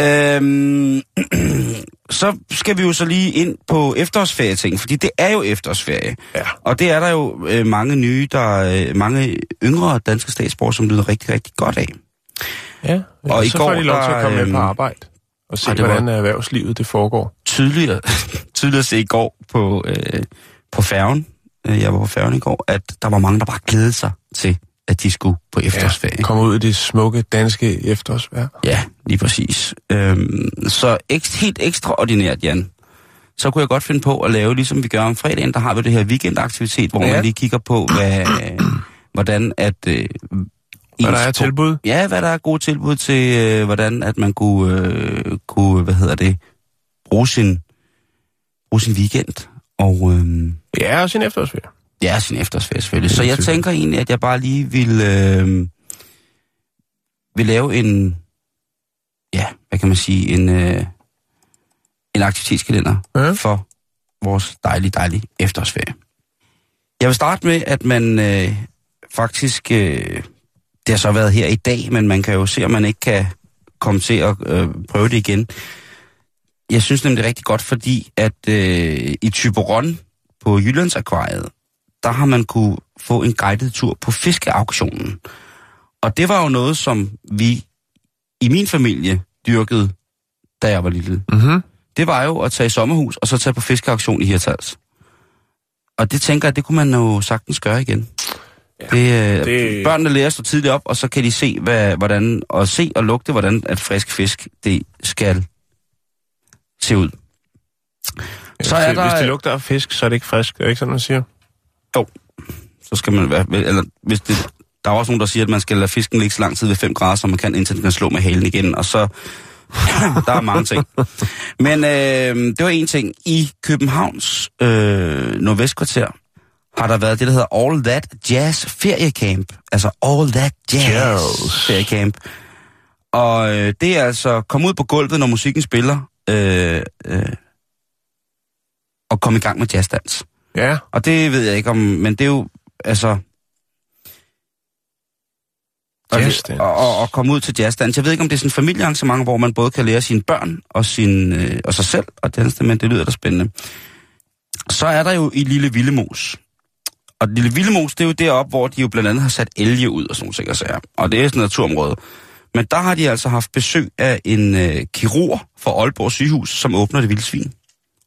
Øhm, så skal vi jo så lige ind på efterårsferie ting, fordi det er jo efterårsferie. Ja. Og det er der jo øh, mange nye, der øh, mange yngre danske statsborgere, som lyder rigtig, rigtig godt af. Ja, Og og i så går, får de lov til der, at komme med øhm, på arbejde og se, det var- hvordan erhvervslivet det foregår. Tydeligere, tydeligt at se i går på, øh, på færgen, øh, jeg var på færgen i går, at der var mange, der bare glædede sig til, at de skulle på efterårsferie. Komme ud i det smukke danske efterårsvejr. Ja, lige præcis. Øhm, så ekst, helt ekstraordinært, Jan, så kunne jeg godt finde på at lave, ligesom vi gør om fredagen, der har vi det her weekendaktivitet, hvor ja. Ja. man lige kigger på, hvad, hvordan at... Øh, Hvad der er tilbud. Ja, hvad der er gode tilbud til, øh, hvordan at man kunne, øh, kunne, hvad hedder det, bruge sin, bruge sin weekend. Og øh, Ja, og sin efterårsferie. Ja, sin efterårsferie selvfølgelig. Så jeg tænker egentlig, at jeg bare lige vil, øh, vil lave en, ja, hvad kan man sige, en, øh, en aktivitetskalender Ja. for vores dejlige, dejlige efterårsferie. Jeg vil starte med, at man øh, faktisk, øh, det har så været her i dag, men man kan jo se, om man ikke kan komme til at øh, prøve det igen. Jeg synes nemlig det er rigtig godt, fordi at øh, i Typeron på Jyllands Akvariet, der har man kunne få en guided tur på fiskeauktionen. Og det var jo noget, som vi i min familie dyrkede, da jeg var lille Mm-hmm. det var jo at tage i sommerhus, og så tage på fiskeauktion i Hirtals. Og det tænker jeg, det kunne man jo sagtens gøre igen. Ja, det, det... det- Børnene lærer at stå tidligt op, og så kan de se, hvad, hvordan, og se og lugte, hvordan at frisk fisk, det skal se ud. Så er der, Hvis det lugter af fisk, så er det ikke frisk. Er det ikke sådan, man siger? Så skal man være, eller hvis det, der er også nogen, der siger, at man skal lade fisken ligge så lang tid ved 5 grader, som man kan, indtil den kan slå med halen igen, og så, der er mange ting. Men øh, det var en ting. I Københavns øh, nordvestkvarter har der været det, der hedder All That Jazz Feriecamp. Altså All That Jazz, Jazz. Feriecamp. Og øh, det er altså komme ud på gulvet, når musikken spiller, øh, øh, og komme i gang med jazzdans. Ja. Og det ved jeg ikke om, men det er jo, altså... Og, og, og, og komme ud til jazzdans. Jeg ved ikke, om det er sådan et familiearrangement, hvor man både kan lære sine børn og, sin, øh, og sig selv og danse, men det lyder da spændende. Så er der jo i Lille Villemos. Og Lille Villemos, det er jo deroppe, hvor de jo blandt andet har sat elge ud og sådan nogle sager. Og det er sådan et naturområde. Men der har de altså haft besøg af en øh, kirurg fra Aalborg sygehus, som åbner det vilde svin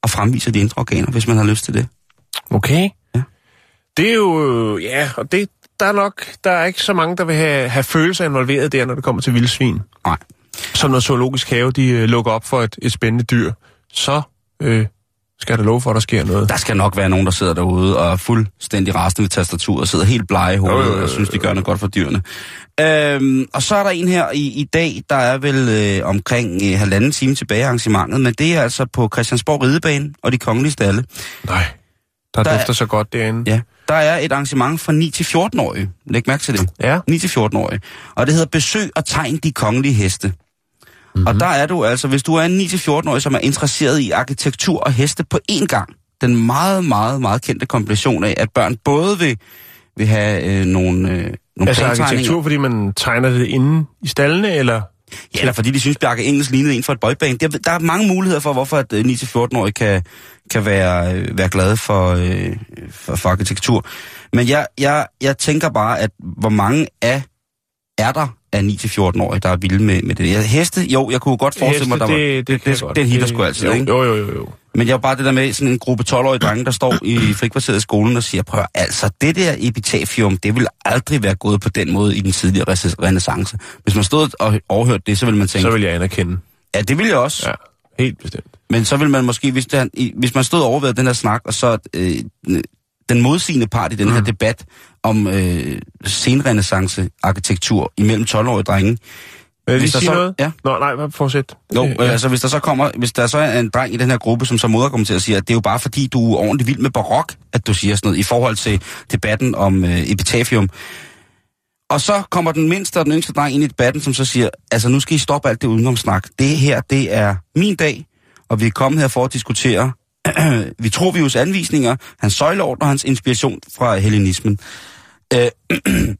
og fremviser de indre organer, hvis man har lyst til det. Okay. Ja. Det er jo, øh, ja, og det, der er nok, der er ikke så mange, der vil have, have følelser involveret der, når det kommer til vildsvin. Nej. Så når zoologisk have, de øh, lukker op for et, et spændende dyr, så øh, skal der love for, at der sker noget. Der skal nok være nogen, der sidder derude og er fuldstændig rasende ved tastaturet og sidder helt blege i hovedet jo, jo, og synes, de gør noget godt for dyrene. Øhm, og så er der en her i, i dag, der er vel øh, omkring øh, halvanden time tilbage arrangementet, men det er altså på Christiansborg Ridebane og de kongelige stalle. Nej. Der, Der der er- dufter så godt derinde. Ja, der er et arrangement fra 9 til 14-årige. Læg mærke til det. Ja. 9 til 14-årige. Og det hedder Besøg og tegn de kongelige heste. Mm-hmm. Og der er du altså, hvis du er en 9 til 14-årig, som er interesseret i arkitektur og heste på én gang, den meget, meget, meget kendte kombination af, at børn både vil, vil have øh, nogle, øh, nogle Altså arkitektur, fordi man tegner det inde i stallene, eller Ja, eller fordi de synes, Bjarke Engels lignede en for et boyband. Der, der er mange muligheder for, hvorfor at øh, 9-14-årige kan, kan være, øh, være glade for, øh, for, for arkitektur. Men jeg, jeg, jeg tænker bare, at hvor mange af er der af 9-14-årige, der er vilde med, med det. Heste, jo, jeg kunne godt forestille mig, der var... det, det, det, det, den hitter sgu altid, jo, ikke? Jo, jo, jo, jo. Men jeg er bare det der med sådan en gruppe 12-årige drenge, der står i frikvarteret i skolen og siger, prøv altså, det der epitafium, det vil aldrig være gået på den måde i den tidligere renaissance. Hvis man stod og overhørte det, så ville man tænke, Så vil jeg anerkende. ja, det vil jeg også. Ja, helt bestemt. Men så vil man måske, hvis, det, hvis man stod og overvejede den her snak, og så øh, den modsigende part i den her Mm. debat om øh, senrenaissance arkitektur imellem 12-årige drenge. Vil lige Hvis der sige så- noget? ja. Nå, nej, fortsæt. Jo, Øh, øh, altså hvis der så kommer, hvis der så er en dreng i den her gruppe, som så modargumenterer og siger, at det er jo bare fordi, du er ordentligt vild med barok, at du siger sådan noget, i forhold til debatten om øh, epitafium. Og så kommer den mindste og den yngste dreng ind i debatten, som så siger, altså nu skal I stoppe alt det udenomsnak. Det her, det er min dag, og vi er kommet her for at diskutere Vitruvius anvisninger, hans søjleord og hans inspiration fra hellenismen. Øh,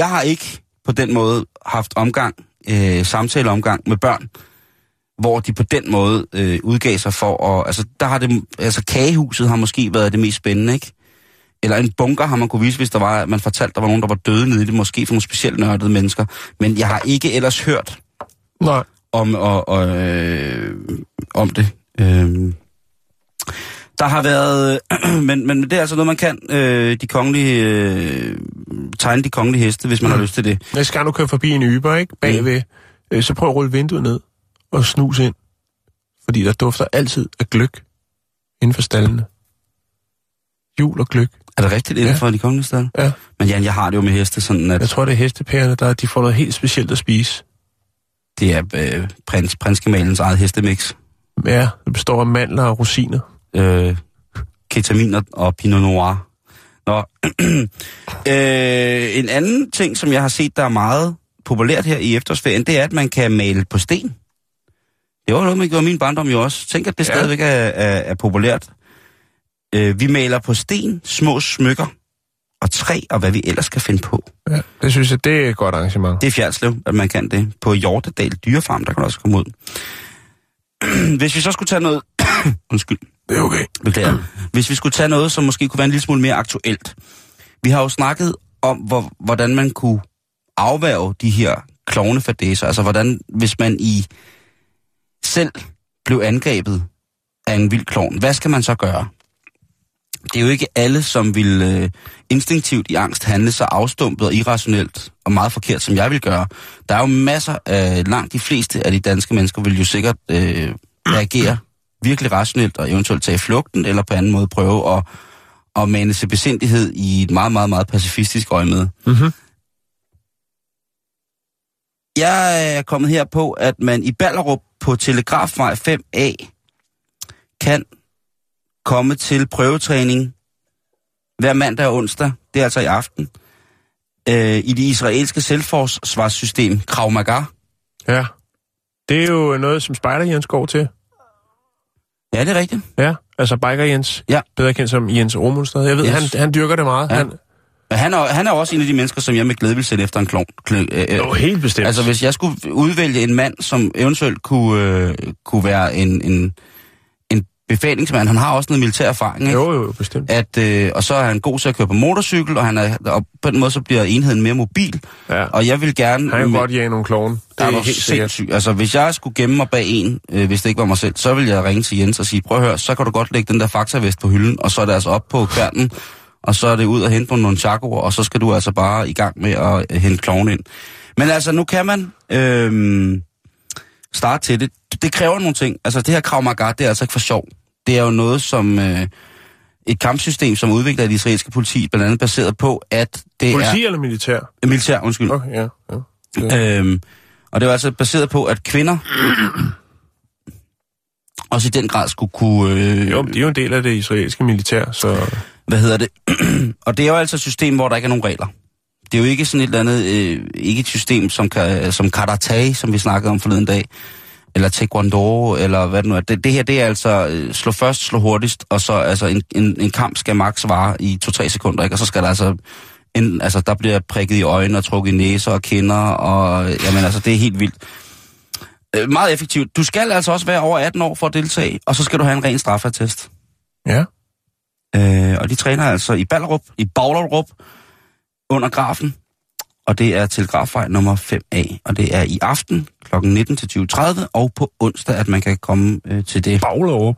jeg har ikke på den måde haft omgang, øh, samtaleomgang med børn, hvor de på den måde øh, udgav sig for at... Altså, der har det, altså, kagehuset har måske været det mest spændende, ikke? Eller en bunker har man kunne vise, hvis der var, man fortalte, der var nogen, der var døde nede i det, måske for nogle specielt nørdede mennesker. Men jeg har ikke ellers hørt Nej. om, og, og, øh, om det. Øh, der har været, men, men det er altså noget, man kan, øh, de kongelige, øh, tegne de kongelige heste, hvis man har lyst til det. Næste gang du kører forbi en yber, ikke? Bagved, øh, så prøv at rulle vinduet ned og snus ind. Fordi der dufter altid af gløk inden for stallene. Jul og gløk. Er det rigtigt inden for de kongelige steder? Ja. Men Jan, jeg har det jo med heste, sådan at Jeg tror, det er hestepærerne, der de får noget helt specielt at spise. det er øh, prins, prinsgemalens eget hestemix. Ja, det består af mandler og rosiner. Øh, ketamin og, pinot noir. Nå. øh, en anden ting, som jeg har set, der er meget populært her i efterårsferien, det er, at man kan male på sten. Det var noget, man gjorde i min barndom jo også. Tænk, at det Ja. stadigvæk er, er, er populært. Øh, vi maler på sten, små smykker og træ, og hvad vi ellers kan finde på. Ja, det synes jeg, det er et godt arrangement. Det er Fjerdslev, at man kan det. På Hjortedal Dyrefarm, der kan også komme ud. Hvis vi så skulle tage noget... Undskyld. Det er okay. Beklager. Hvis vi skulle tage noget, som måske kunne være en lille smule mere aktuelt. Vi har jo snakket om, hvor, hvordan man kunne afværge de her klovnefadæser. Altså, hvordan, hvis man i selv blev angrebet af en vild klovn, hvad skal man så gøre? Det er jo ikke alle, som vil øh, instinktivt i angst handle så afstumpet og irrationelt og meget forkert, som jeg vil gøre. Der er jo masser af, langt de fleste af de danske mennesker vil jo sikkert øh, reagere virkelig rationelt og eventuelt tage flugten, eller på anden måde prøve at, at mane til besindighed i et meget, meget, meget pacifistisk øje med. Mm-hmm. Jeg er kommet her på, at man i Ballerup på Telegrafvej 5A kan komme til prøvetræning hver mandag og onsdag, det er altså i aften, øh, i det israelske selvforsvarssystem Krav Maga. Ja. Det er jo noget, som Spejder Jens går til. Ja, det er rigtigt. Ja, altså Biker Jens. Ja. Bedre kendt som Jens Ormundstad. Jeg ved, Yes. han, han dyrker det meget. Ja. Han, han er, han er også en af de mennesker, som jeg med glæde vil sætte efter en klon. Kl- øh, jo, helt bestemt. Altså, hvis jeg skulle udvælge en mand, som eventuelt kunne, øh, kunne være en, en befalingsmand, han har også noget militær erfaring, ikke? Jo, jo, bestemt. At, øh, og så er han god til at køre på motorcykel, og, han er, og på den måde så bliver enheden mere mobil. Ja. Og jeg vil gerne... Han kan godt jage nogle klovne. Det er er helt sindssygt. Altså, hvis jeg skulle gemme mig bag en, øh, hvis det ikke var mig selv, så ville jeg ringe til Jens og sige, prøv at høre, så kan du godt lægge den der faxavest på hylden, og så er det altså op på kværnen, og så er det ud og hente på nogle chakoer, og så skal du altså bare i gang med at øh, hente kloven ind. Men altså, nu kan man øh, starte til det. Det kræver nogle ting. Altså, det her Krav Maga, det er altså ikke for sjov. Det er jo noget, som... Øh, et kampsystem, som udvikler det israelske politi, blandt andet baseret på, at det Politi eller militær? er... Militær, undskyld. Okay, ja. ja. Øhm, og det var altså baseret på, at kvinder også i den grad skulle kunne... Øh, Jo, de er jo en del af det israelske militær, så... Hvad hedder det? og det er jo altså et system, hvor der ikke er nogen regler. Det er jo ikke sådan et eller andet... Øh, ikke et system som, som karate, som vi snakkede om forleden dag, eller taekwondo, eller hvad det nu er. Det, det her, det er altså øh, slå først, slå hurtigst, og så altså en, en, en kamp skal max vare i 2-3 sekunder, ikke? Og så skal der altså En, altså, der bliver prikket i øjnene og trukket i næser og kinder, og jamen, altså, det er helt vildt. Øh, meget effektivt. Du skal altså også være over 18 år for at deltage, og så skal du have en ren straffatest. Ja. Øh, og de træner altså i Ballerup, i Baglerup, under grafen. Og det er til grafvej nummer 5A. Og det er i aften kl. 19 til 20.30, og på onsdag, at man kan komme øh, til det. Baglerup.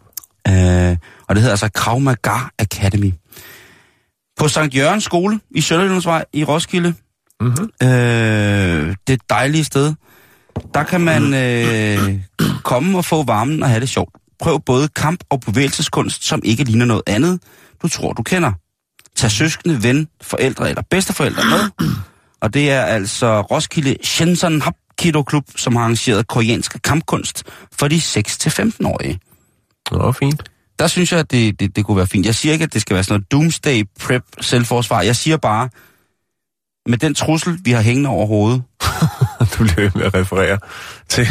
Øh, og det hedder altså Krav Maga Academy. På Sankt Jørgens skole i Sønderjyllandsvej i Roskilde. Mm-hmm. Øh, det et dejligt sted. Der kan man øh, komme og få varmen og have det sjovt. Prøv både kamp- og bevægelseskunst, som ikke ligner noget andet, du tror, du kender. Tag søskende, ven, forældre eller bedsteforældre med. Og det er altså Roskilde Shenzhen Hapkido Klub, som har arrangeret koreansk kampkunst for de 6-15-årige. Nå, fint. Der synes jeg, at det, det, det kunne være fint. Jeg siger ikke, at det skal være sådan noget doomsday prep selvforsvar. Jeg siger bare, med den trussel, vi har hængende over hovedet, du bliver med at referere til.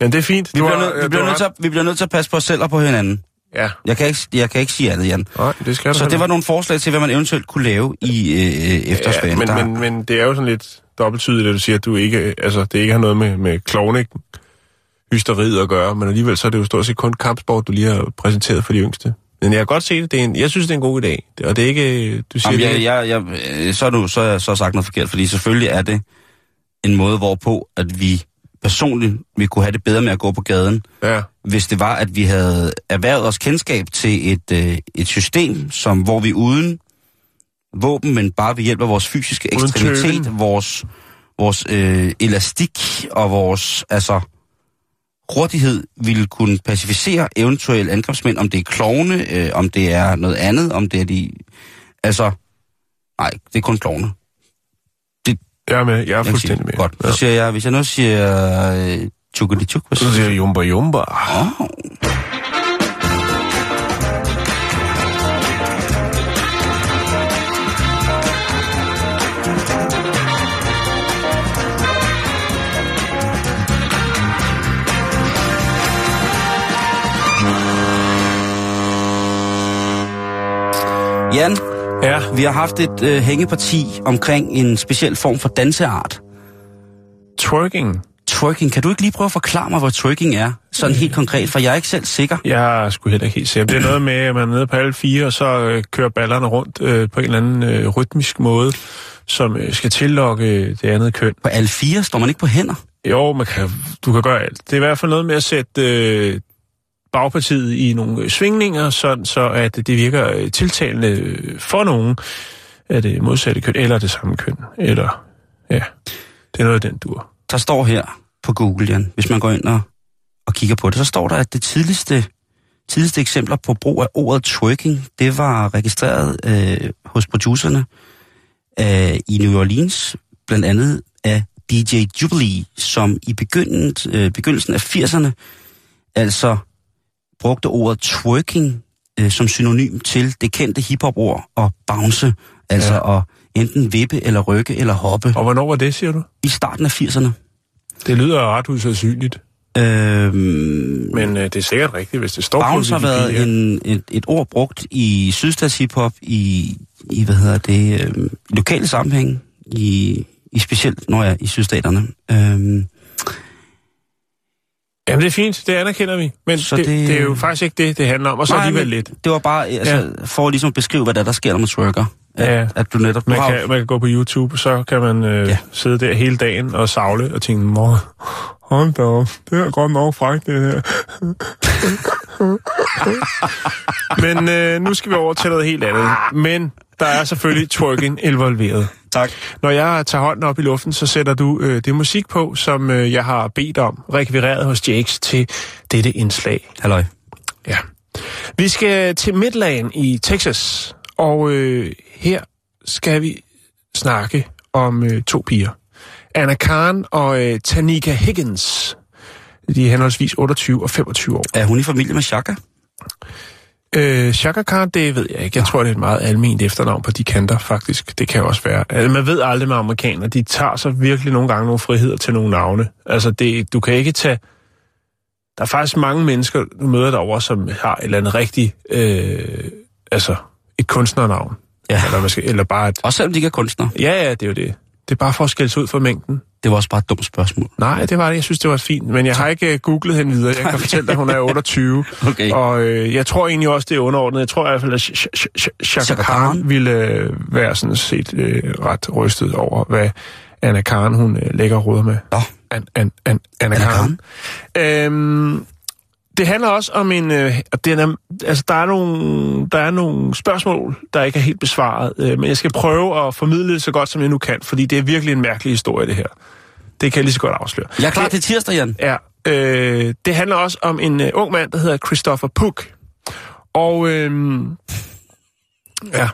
Men det er fint. vi bliver, nødt, vi, bliver nødt til at, vi bliver nødt til at passe på os selv og på hinanden. Ja, Jeg kan ikke, jeg kan ikke sige andet, Jan. nej, det skal Så det var nogle forslag til, hvad man eventuelt kunne lave i øh, øh, efterårsferien. Ja, Der- men, men, men det er jo sådan lidt dobbelttydigt, at du siger, at du ikke, altså, det ikke har noget med, med klovne hysteriet at gøre, men alligevel så er det jo stort set kun kampsport, du lige har præsenteret for de yngste. Men jeg kan godt se det. det er en, jeg synes, det er en god idé. Og det er ikke... Du siger, Jamen, det, jeg, jeg, jeg, øh, så, er du, så har så sagt noget forkert, fordi selvfølgelig er det en måde, hvorpå at vi personligt vi kunne have det bedre med at gå på gaden, Ja, hvis det var, at vi havde erhvervet os kendskab til et, øh, et system, som hvor vi uden våben, men bare ved hjælp af vores fysiske ekstremitet, vores, vores øh, elastik og vores altså, hurtighed ville kunne pacificere eventuelle angrebsmænd, om det er klovne, øh, om det er noget andet, om det er de... Altså, nej, det er kun klovne. jeg er med. Jeg er fuldstændig med. det. Godt. Ja. Så siger jeg, hvis jeg nu siger øh, tjukkeli-tjuk, hvad Så siger siger jeg jumba jumba. Oh. Jan, Ja, vi har haft et øh, hængeparti omkring en speciel form for danseart. twerking. Twerking. Kan du ikke lige prøve at forklare mig, hvad twerking er? Sådan helt konkret, for jeg er ikke selv sikker. Jeg er sgu heller ikke helt sikker. Det er noget med, at man er nede på alle fire, og så øh, kører ballerne rundt øh, på en eller anden øh, rytmisk måde, som øh, skal tillokke det andet køn. På alle fire står man ikke på hænder. Jo, man kan, du kan gøre alt. Det er i hvert fald noget med at sætte øh, bagpartiet i nogle øh, svingninger, sådan, så at det virker øh, tiltalende øh, for nogen af det modsatte køn, eller det samme køn. Eller, ja, det er noget af den dur. Der står her på Google, Jan, hvis man går ind og, og kigger på det, så står der, at det tidligste, tidligste eksempler på brug af ordet twerking, det var registreret øh, hos producerne øh, i New Orleans, blandt andet af DJ Jubilee, som i begyndelsen, øh, begyndelsen af 80'erne altså brugte ordet twerking øh, som synonym til det kendte hiphop-ord og bounce, altså Ja. at enten vippe eller rykke eller hoppe Og hvornår var det, siger du? i starten af 80'erne. Det lyder ret usandsynligt, Øhm, men øh, det er sikkert rigtigt, hvis det står bounce har på Wikipedia. været en, et, et ord brugt i sydstats hiphop i, i hvad hedder det, i lokale sammenhæng, i, i specielt når jeg i sydstaterne. Øhm, Jamen, det er fint, det anerkender vi. Men Så det, det, det- er jo faktisk ikke det, det handler om, og så nej, alligevel lidt. Det var bare altså, ja. for ligesom at beskrive, hvad der, der sker, når man twerker. At, Ja. at du netop... Du Man har, kan, man kan gå på YouTube, så kan man øh, ja. sidde der hele dagen og savle og tænke, mor, hold da op, det er godt nok frækt, det her. Men øh, nu skal vi over til noget helt andet. Men der er selvfølgelig twerking involveret. Tak. Når jeg tager hånden op i luften, så sætter du øh, det musik på, som øh, jeg har bedt om, rekvireret hos Jakes til dette indslag. Halløj. Ja. Vi skal til Midland i Texas, og øh, her skal vi snakke om øh, to piger. Anna Khan og øh, Tanika Higgins. De er henholdsvis 28 og 25 år. Er hun i familie med Shaka? Øh, Shaka Khan, det ved jeg ikke. Jeg tror, det er et meget almindeligt efternavn på de kanter, faktisk. Det kan også være. Altså, man ved aldrig med amerikanere. De tager så virkelig nogle gange nogle friheder til nogle navne. Altså, det, du kan ikke tage... Der er faktisk mange mennesker, du møder derovre, som har et eller andet rigtigt... Øh, altså, et kunstnernavn. Ja. Eller, skal, eller bare... Et, Også selvom de ikke er kunstnere. ja, ja, det er jo det. Det er bare for at skælde sig ud for mængden. Det var også bare et dumt spørgsmål. Nej, det var det. Jeg synes, det var fint. Men jeg har ikke uh, googlet hende videre. Jeg kan fortælle dig, at hun er 28. Okay. Og øh, jeg tror egentlig også, det er underordnet. Jeg tror i hvert fald, at Chaka Khan ville øh, være sådan set øh, ret rystet over, hvad Anna Khan, hun øh, lægger råd med. Nå. An, an, an, Anna, Anna Khan. Øhm, det handler også om en... Øh, den er, altså, der, er nogle, der er nogle spørgsmål, der ikke er helt besvaret. Øh, men jeg skal prøve at formidle det så godt, som jeg nu kan, fordi det er virkelig en mærkelig historie, det her. Det kan jeg lige så godt afsløre. Jeg er klar til tirsdag, Jan. Ja, øh, det handler også om en øh, ung mand, der hedder Christopher Puck. Og øh, ja,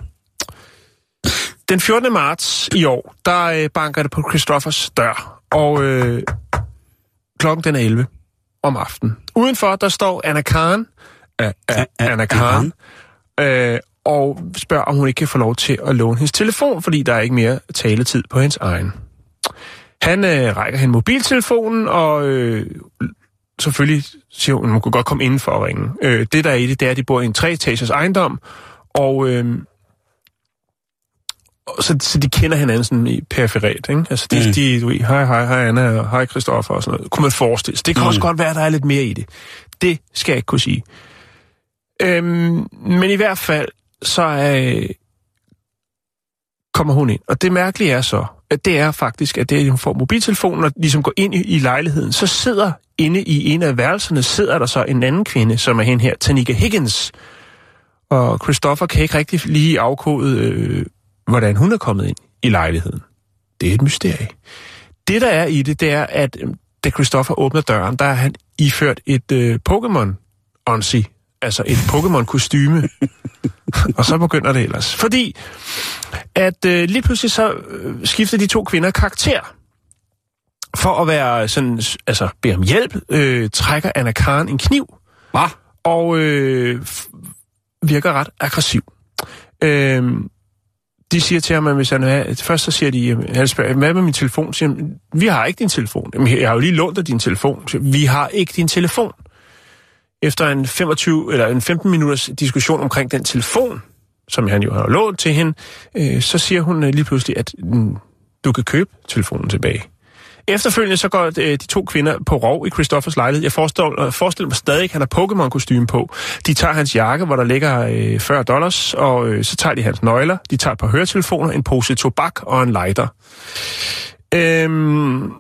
den 14. marts i år, der øh, banker det på Christophers dør, og øh, klokken den er 11 om aftenen. Udenfor, der står Anna Khan, øh, øh, Anna Khan, øh, og spørger, om hun ikke kan få lov til at låne hendes telefon, fordi der er ikke mere taletid på hendes egen. Han øh, rækker hende mobiltelefonen, og øh, selvfølgelig siger hun, at hun kunne godt komme indenfor og ringe. Øh, det der er i det, det er, at de bor i en treetagers ejendom, og øh, så, så de kender hinanden sådan i periferet, ikke? Altså, de, Mm. de, du ved, hej, hej, hej Anna, og hej Christoffer og sådan noget. Kunne man forestille sig. Det kan mm. også godt være, at der er lidt mere i det. Det skal jeg ikke kunne sige. Øhm, men i hvert fald, så øh, kommer hun ind. Og det mærkelige er så, at det er faktisk, at det, at hun får mobiltelefonen og ligesom går ind i, i lejligheden, så sidder inde i en af værelserne, sidder der så en anden kvinde, som er hende her, Tanika Higgins. Og Christopher kan ikke rigtig lige afkode, øh, hvordan hun er kommet ind i lejligheden. Det er et mysterie. Det, der er i det, det er, at øh, da Christopher åbner døren, der er han iført et øh, Pokémon-onsi, altså et Pokémon-kostyme. og så begynder det ellers. Fordi at øh, lige pludselig så øh, skifter de to kvinder karakter. For at være sådan, altså bede om hjælp, øh, trækker Anna Karen en kniv, Hvad? og øh, virker ret aggressiv. Øh, de siger til ham, at hvis han er... Først så siger de, han spørger, hvad med min telefon? Siger, han, vi har ikke din telefon. Jamen, jeg har jo lige lånt dig din telefon. Siger, vi har ikke din telefon. Efter en 25 eller en 15 minutters diskussion omkring den telefon, som han jo har lånt til hende, øh, så siger hun lige pludselig, at mm, du kan købe telefonen tilbage. Efterfølgende så går øh, de to kvinder på rov i Christoffers lejlighed. Jeg forestiller, forestiller mig stadig, at han har Pokémon-kostyme på. De tager hans jakke, hvor der ligger øh, 40 dollars, og øh, så tager de hans nøgler. De tager et par høretelefoner, en pose tobak og en lighter. Øhm,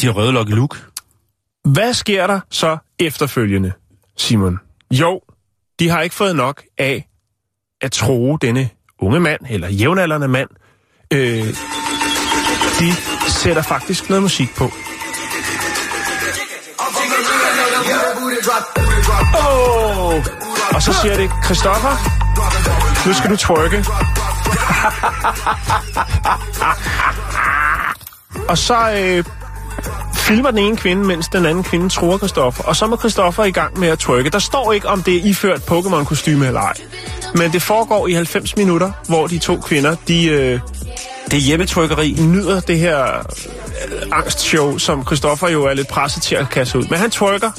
De har røde Lucky Luke. hvad sker der så efterfølgende, Simon? Jo, de har ikke fået nok af at tro denne unge mand, eller jævnaldrende mand. Øh, de sætter faktisk noget musik på. Oh! Og så siger det, Christoffer, nu skal du trykke. og så øh, filmer den ene kvinde, mens den anden kvinde tror Christoffer. Og så må Christoffer i gang med at trykke. Der står ikke, om det er iført Pokémon-kostyme eller ej. Men det foregår i 90 minutter, hvor de to kvinder, de øh, det er hjemmetrykkeri. nyder det her øh, angstshow, som Christoffer jo er lidt presset til at kaste ud. Men han trykker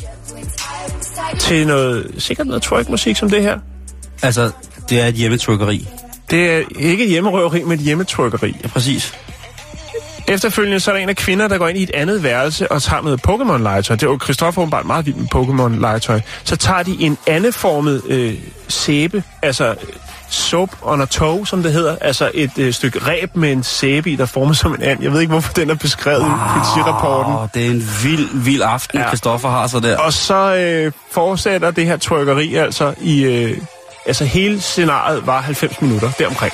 til noget, sikkert noget twerk-musik som det her. Altså, det er et hjemmetrykkeri. Det er ikke et hjemmerøveri, men et hjemmetrykkeri. Ja, præcis. Efterfølgende så er der en af kvinder, der går ind i et andet værelse og tager noget Pokémon-legetøj. Det er jo Christoffer åbenbart meget vild med Pokémon-legetøj. Så tager de en andeformet øh, sæbe, altså soap on a toe, som det hedder. Altså et øh, stykke ræb med en sæbe i, der former som en and. Jeg ved ikke, hvorfor den er beskrevet wow. i politirapporten. Det er en vild, vild aften, Ja. ja. Christoffer har så der. Og så øh, fortsætter det her trykkeri altså i... Øh, altså hele scenariet var 90 minutter deromkring.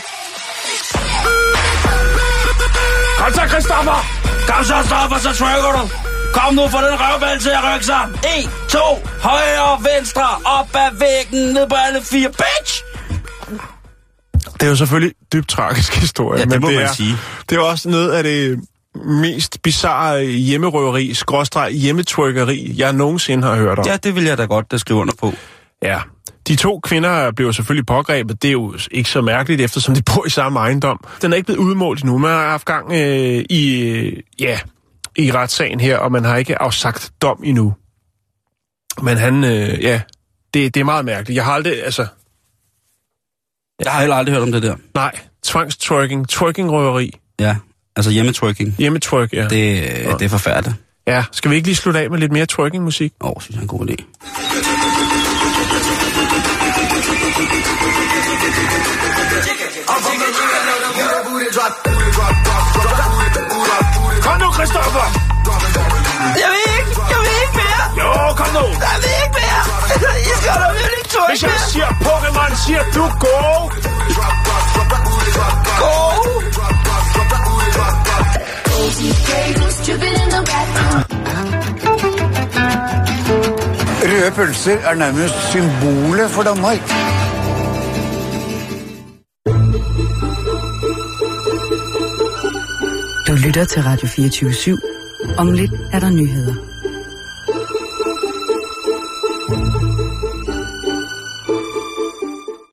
Kom så, Christoffer! Kom så, Stoffer, så trykker du. Kom nu, for den røvbald til at rykke sig. 1, 2, højre, venstre, op ad væggen, ned på alle fire, bitch! Det er jo selvfølgelig dybt tragisk historie. Ja, det men må det man er, sige. Det er også noget af det mest bizarre hjemmerøveri, skråstreg hjemmetrykkeri, jeg nogensinde har hørt om. Ja, det vil jeg da godt uh, skrive under på. Ja. De to kvinder blev selvfølgelig pågrebet. Det er jo ikke så mærkeligt, eftersom de bor i samme ejendom. Den er ikke blevet udmålt endnu. Man har haft gang øh, i, øh, ja, i retssagen her, og man har ikke afsagt dom endnu. Men han, øh, ja, det, det er meget mærkeligt. Jeg har aldrig, altså, Jeg har heller aldrig hørt om det der. nej, tvangstwerking, twerking-røveri, Ja, altså hjemmetwerking. hjemmetwerk, ja. Det, det er forfærdeligt. Ja, skal vi ikke lige slutte af med lidt mere twerking-musik? Åh, oh, synes jeg er en god idé. Kom nu, Christoffer! Jeg vil Jo, kom nu! Jeg vil ikke mere. Jeg skal da virkelig trykke Hvis jeg siger Pokémon, siger du go! Go. Røde pølser er nærmest symbolet for Danmark. Du lytter til Radio 24 /7. Om lidt er der nyheder. Thank you.